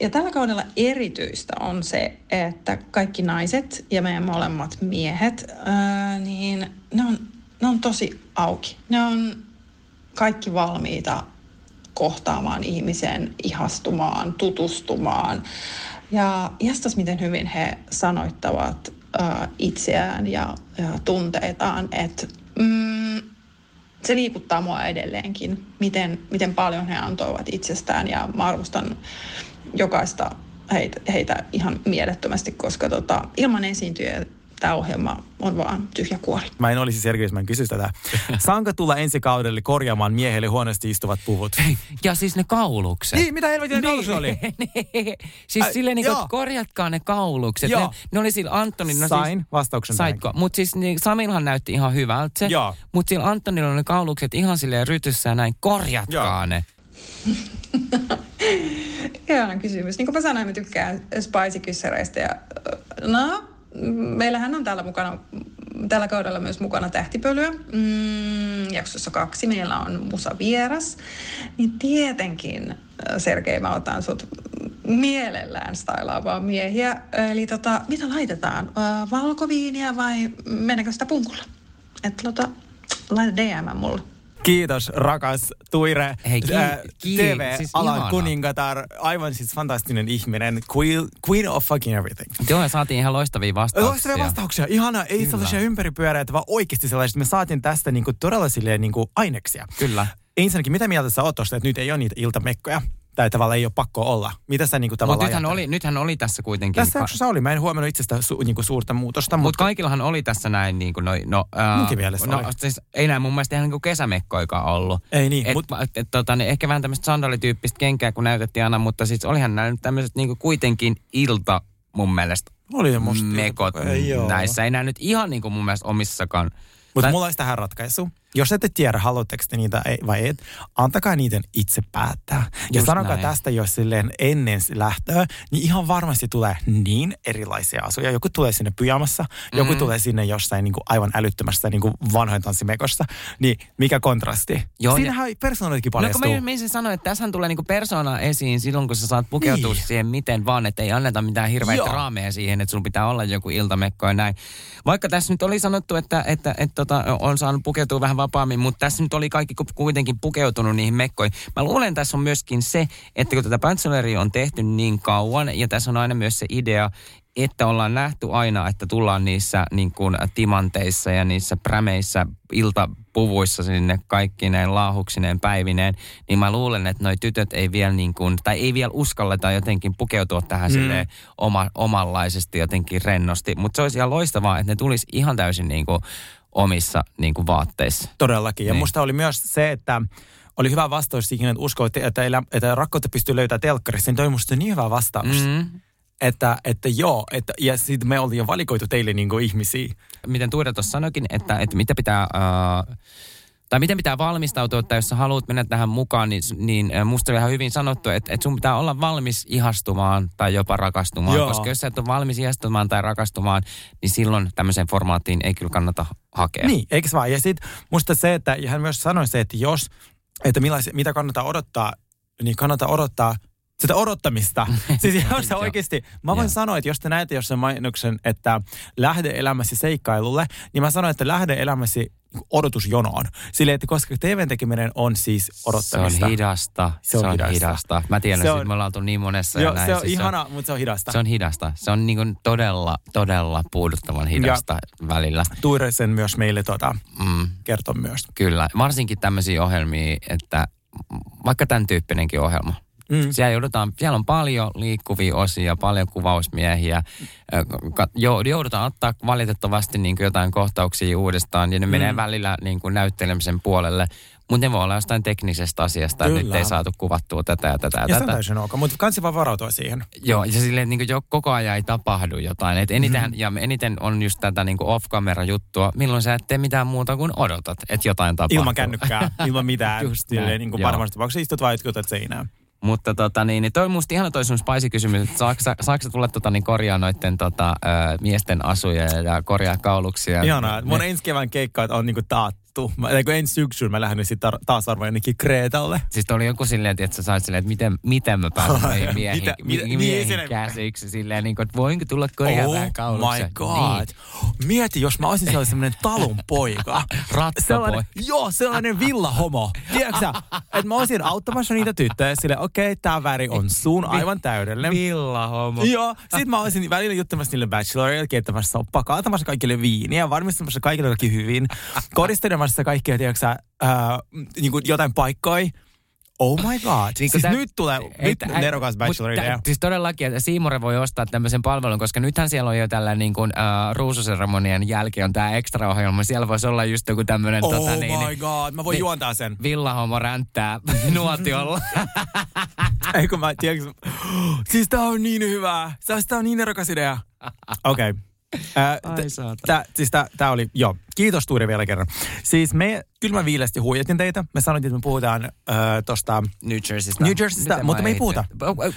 ja tällä kaudella erityistä on se, että kaikki naiset ja meidän molemmat miehet, ää, niin ne on, ne on tosi auki. Ne on kaikki valmiita kohtaamaan ihmisen, ihastumaan, tutustumaan. Ja ihastas, miten hyvin he sanoittavat ää, itseään ja, ja tunteitaan, että mm, se liikuttaa mua edelleenkin, miten, miten paljon he antoivat itsestään ja mä arvostan jokaista heitä, heitä ihan mielettömästi, koska tota, ilman esiintyjä tämä ohjelma on vaan tyhjä kuori. Mä en olisi Sergei, jos mä en kysyisi tätä. Saanko tulla ensi kaudelle korjaamaan miehelle huonosti istuvat puvut? Ja siis ne kaulukset. Niin, mitä helvetin niin, kaulukset oli? niin. Siis Ai, silleen, niin kuin, että korjatkaa ne kaulukset. Ne, ne, oli sillä Antonin... No Sain siis, vastauksen Saitko? Mutta siis niin, Samilhan näytti ihan hyvältä se. Mutta sillä Antonilla on ne kaulukset ihan silleen rytyssä ja näin. Korjatkaa Joo. ne. Ihana kysymys. Niin kuin mä sanoin, mä tykkään spicy-kyssäreistä. Ja, no, meillähän on täällä mukana tällä kaudella myös mukana tähtipölyä. Mm, jaksossa kaksi meillä on Musa Vieras. Niin tietenkin, Sergei, mä otan sut mielellään stylaavaa miehiä. Eli tota, mitä laitetaan? Valkoviiniä vai mennäänkö sitä punkulla? Että tota, laita DM mulle. Kiitos rakas Tuire, Hei, ki- ki- TV-alan siis kuningatar, aivan siis fantastinen ihminen, queen, queen of fucking everything. Joo, ja saatiin ihan loistavia vastauksia. Loistavia vastauksia. Ihana, ei Kyllä. sellaisia ympäripyöreitä, vaan oikeasti sellaisia. Me saatiin tästä niinku todella silleen niinku aineksia. Kyllä. Ensinnäkin, mitä mieltä sä oot tosta, että nyt ei ole niitä iltamekkoja? Tai tavallaan ei ole pakko olla. Mitä sä niinku tavallaan nythän oli, nythän oli tässä kuitenkin. Tässä jaksossa oli. Mä en huomannut itsestä su, niinku suurta muutosta, Mutta mutta kaikillahan oli tässä näin niin kuin noi, no, Munkin mielestä no, oli. siis ei näin mun mielestä ihan niin kuin kesämekkoikaan ollut. ei niin. Et, Mut, et, et, tota, niin ehkä vähän tämmöistä sandalityyppistä kenkää, kun näytettiin aina, mutta siis olihan nyt tämmöiset niin kuitenkin ilta mun mielestä oli ne musta. mekot Ei näissä. Ei nämä nyt ihan niin kuin mun mielestä omissakaan. Mutta mulla olisi tähän ratkaisu. Jos ette tiedä, haluatteko te niitä vai et, antakaa niiden itse päättää. Ja Just sanokaa näin. tästä, jos silleen ennen lähtöä, niin ihan varmasti tulee niin erilaisia asuja. Joku tulee sinne pyjamassa, joku Mhm. tulee sinne jossain niin kuin aivan älyttömässä niin kuin vanhoin tanssimekossa. Niin mikä kontrasti? Joo, Siinähän persoonatkin No kun paljastuu. mä menisin sanoa, että tässähän tulee niinku persona esiin silloin, kun sä saat pukeutua Niin. siihen miten vaan, että ei anneta mitään hirveitä Joo. raameja siihen, että sulla pitää olla joku iltamekko ja näin. Vaikka tässä nyt oli sanottu, että, että, että tota, on saanut pukeutua vähän vapaammin, mutta tässä nyt oli kaikki ku- kuitenkin pukeutunut niihin mekkoihin. Mä luulen, että tässä on myöskin se, että kun tätä Bacheloria on tehty niin kauan, ja tässä on aina myös se idea, että ollaan nähty aina, että tullaan niissä niin kuin timanteissa ja niissä prämeissä iltapuvuissa sinne kaikkineen laahuksineen päivineen, niin mä luulen, että noi tytöt ei vielä niin kuin, tai ei vielä uskalleta jotenkin pukeutua tähän mm. silleen oma, omanlaisesti jotenkin rennosti. Mutta se olisi ihan loistavaa, että ne tulisi ihan täysin niin kuin omissa niin kuin vaatteissa. Todellakin. Ja Niin. musta oli myös se, että oli hyvä vastaus siihen, että uskoo, että, että, että rakkautta pystyy löytämään telkkarissa. Niin toi musta niin hyvä vastaus. Mm. Mm. Että, että joo, että, ja sitten me oltiin jo valikoitu teille niin kuin ihmisiä. Miten Tuida tuossa sanoikin, että, että mitä pitää... Äh, tai miten pitää valmistautua, että jos sä haluat mennä tähän mukaan, niin, niin äh, musta oli ihan hyvin sanottu, että, että sun pitää olla valmis ihastumaan tai jopa rakastumaan. Joo. Koska jos sä et ole valmis ihastumaan tai rakastumaan, niin silloin tämmöiseen formaattiin ei kyllä kannata hakea. Niin, eikö vaan? Ja sitten musta se, että ja hän myös sanoi se, että jos, että millais, mitä kannattaa odottaa, niin kannattaa odottaa sitä odottamista. siis jos sä Joo. oikeasti, mä voin sanoa, että jos te näette jossain mainoksen, että lähde elämäsi seikkailulle, niin mä sanoin, että lähde elämäsi odotusjonoon. Silleen, että koska TVn tekeminen on siis odottamista. Se on hidasta. Se on hidasta. hidasta. Mä tiedän, Se se on- on, me ollaan oltu niin monessa ja Joo, näin. se on siis ihana, mutta se on hidasta. Se on hidasta. Se on niin todella, todella puuduttavan hidasta välillä. Tuire sen myös meille tota, Mm. kertoi myös. Kyllä, varsinkin tämmöisiä ohjelmia, että vaikka tämän tyyppinenkin ohjelma. Mm. Siellä, joudutaan, siellä on paljon liikkuvia osia, paljon kuvausmiehiä. Joudutaan ottaa valitettavasti niin kuin jotain kohtauksia uudestaan ja ne mm. menee välillä niin kuin näyttelemisen puolelle. Mutta ne voi olla jostain teknisestä asiasta, että nyt Kyllä. ei saatu kuvattua tätä ja tätä ja, Ja se on tätä. täysin ok, mutta kansi vaan varautua siihen. Joo, ja silleen, että niin jo koko ajan ei tapahdu jotain. Et eniten, mm. Ja eniten on just tätä niin off-camera juttua, milloin sä et tee mitään muuta kuin odotat, että jotain tapahtuu. Ilman kännykkää, ilman mitään. Just Silleen, niin kuin parhaassa tapauksessa istut vaan seinään. Mutta tota niin, niin toi on musta ihana toi sun spicy-kysymys, että saako, sä- tulla tota niin korjaa noitten tota, ö, miesten asuja ja korjaa kauluksia? Ihanaa. Mun ensi kevään keikka on niinku taattu. Mä, tai kun ensi syksyllä mä lähden nyt sit tar- taas arvoin jonnekin Kreetalle. Siis oli joku silleen, että sä sait silleen, että miten, miten mä pääsen miehin, Mitä- mi- mitä- miehin niin, käsiksi silleen, niin kuin, että voinko tulla korjaa vähän Oh kauluksia? my god. Niin. Mieti, jos mä olisin sellainen semmoinen talon poika. Rattapoi. Sellainen, joo, sellainen villahomo. Tiedätkö että mä olisin auttamassa niitä tyttöjä sille, okei, okay, tää väri on sun aivan täydellinen. Villahomo. Joo, sit mä olisin välillä juttamassa niille bachelorille, keittämässä soppaa, kaatamassa kaikille viiniä, varmistamassa kaikille kaikki hyvin, kodistelemassa kaikkia, tiedätkö ää, niin kuin jotain paikkoja. Oh my god. Niin siis tä- nyt tulee, Ei, nyt nerokas mut bachelor-idea. tä- Siis todellakin, että Siimore voi ostaa tämmöisen palvelun, koska nythän siellä on jo tällä niin kuin, uh, ruususeremonian jälkeen on tämä extra-ohjelma. Siellä voisi olla just joku tämmöinen Oh tota, my niin, niin, god, mä voin niin- juontaa sen. villahomo ränttää nuotiolla. Ei kun mä, tiedätkö, siis tää on niin hyvä. Siis tää on niin nerokas idea. Okei. Okay. Ää, Ai t- saatana. tää, siis tää, tää oli, joo. Kiitos Tuuri vielä kerran. Siis me kylmä viilesti huijatin teitä. Me sanottiin, että me puhutaan ää, tosta... New Jerseystä. New Jerseystä, mutta mä me ei puhuta.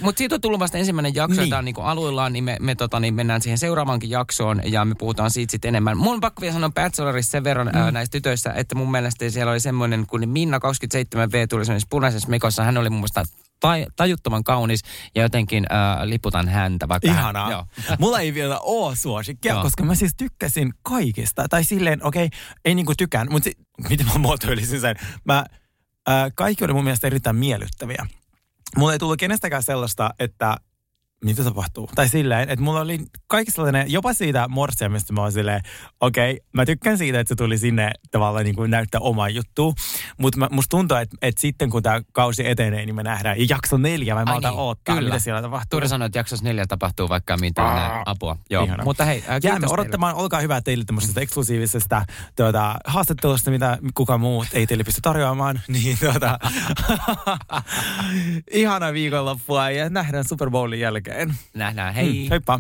Mutta siitä on tullut vasta ensimmäinen jakso, Niin. niin. tämä on niinku aluillaan, niin me, me tota, niin mennään siihen seuraavaankin jaksoon ja me puhutaan siitä sitten enemmän. Mun on pakko vielä sanoa Bachelorissa sen verran mm. ää, näistä tytöistä, että mun mielestä siellä oli semmoinen, kun Minna 27V tuli semmoisessa punaisessa mekossa, hän oli mun mielestä tai, tajuttoman kaunis ja jotenkin ää, liputan häntä. Vaikka Ihanaa. Hän, joo. Mulla ei vielä ole suosikkia, Joo. koska mä siis tykkäsin kaikista. Tai silleen, okei, okay, ei niinku tykään, mutta si- miten mä muotoilisin sen? Mä, ää, kaikki oli mun mielestä erittäin miellyttäviä. Mulla ei tullut kenestäkään sellaista, että mitä tapahtuu? Tai silleen, että mulla oli kaikki sellainen, jopa siitä morsiamista mä oon silleen, okei, okay, mä tykkään siitä, että se tuli sinne tavallaan niin kuin näyttää omaa juttua. Mutta musta tuntuu, että, että sitten kun tämä kausi etenee, niin me nähdään. Ja jakso neljä, mä en malta niin, odottaa, kyllä. mitä siellä tapahtuu. Tuuri sanoi, että jaksossa neljä tapahtuu vaikka mitä Aa, apua. Joo, ihana. mutta hei, ää, Jäämme kiitos odottamaan, olkaa hyvä teille tämmöisestä eksklusiivisesta tuota, haastattelusta, mitä kukaan muu ei teille pysty tarjoamaan. Niin tuota, ihana viikonloppua ja nähdään Super Bowlin jälkeen. Teille. Nähdään, hei. Mm, heippa.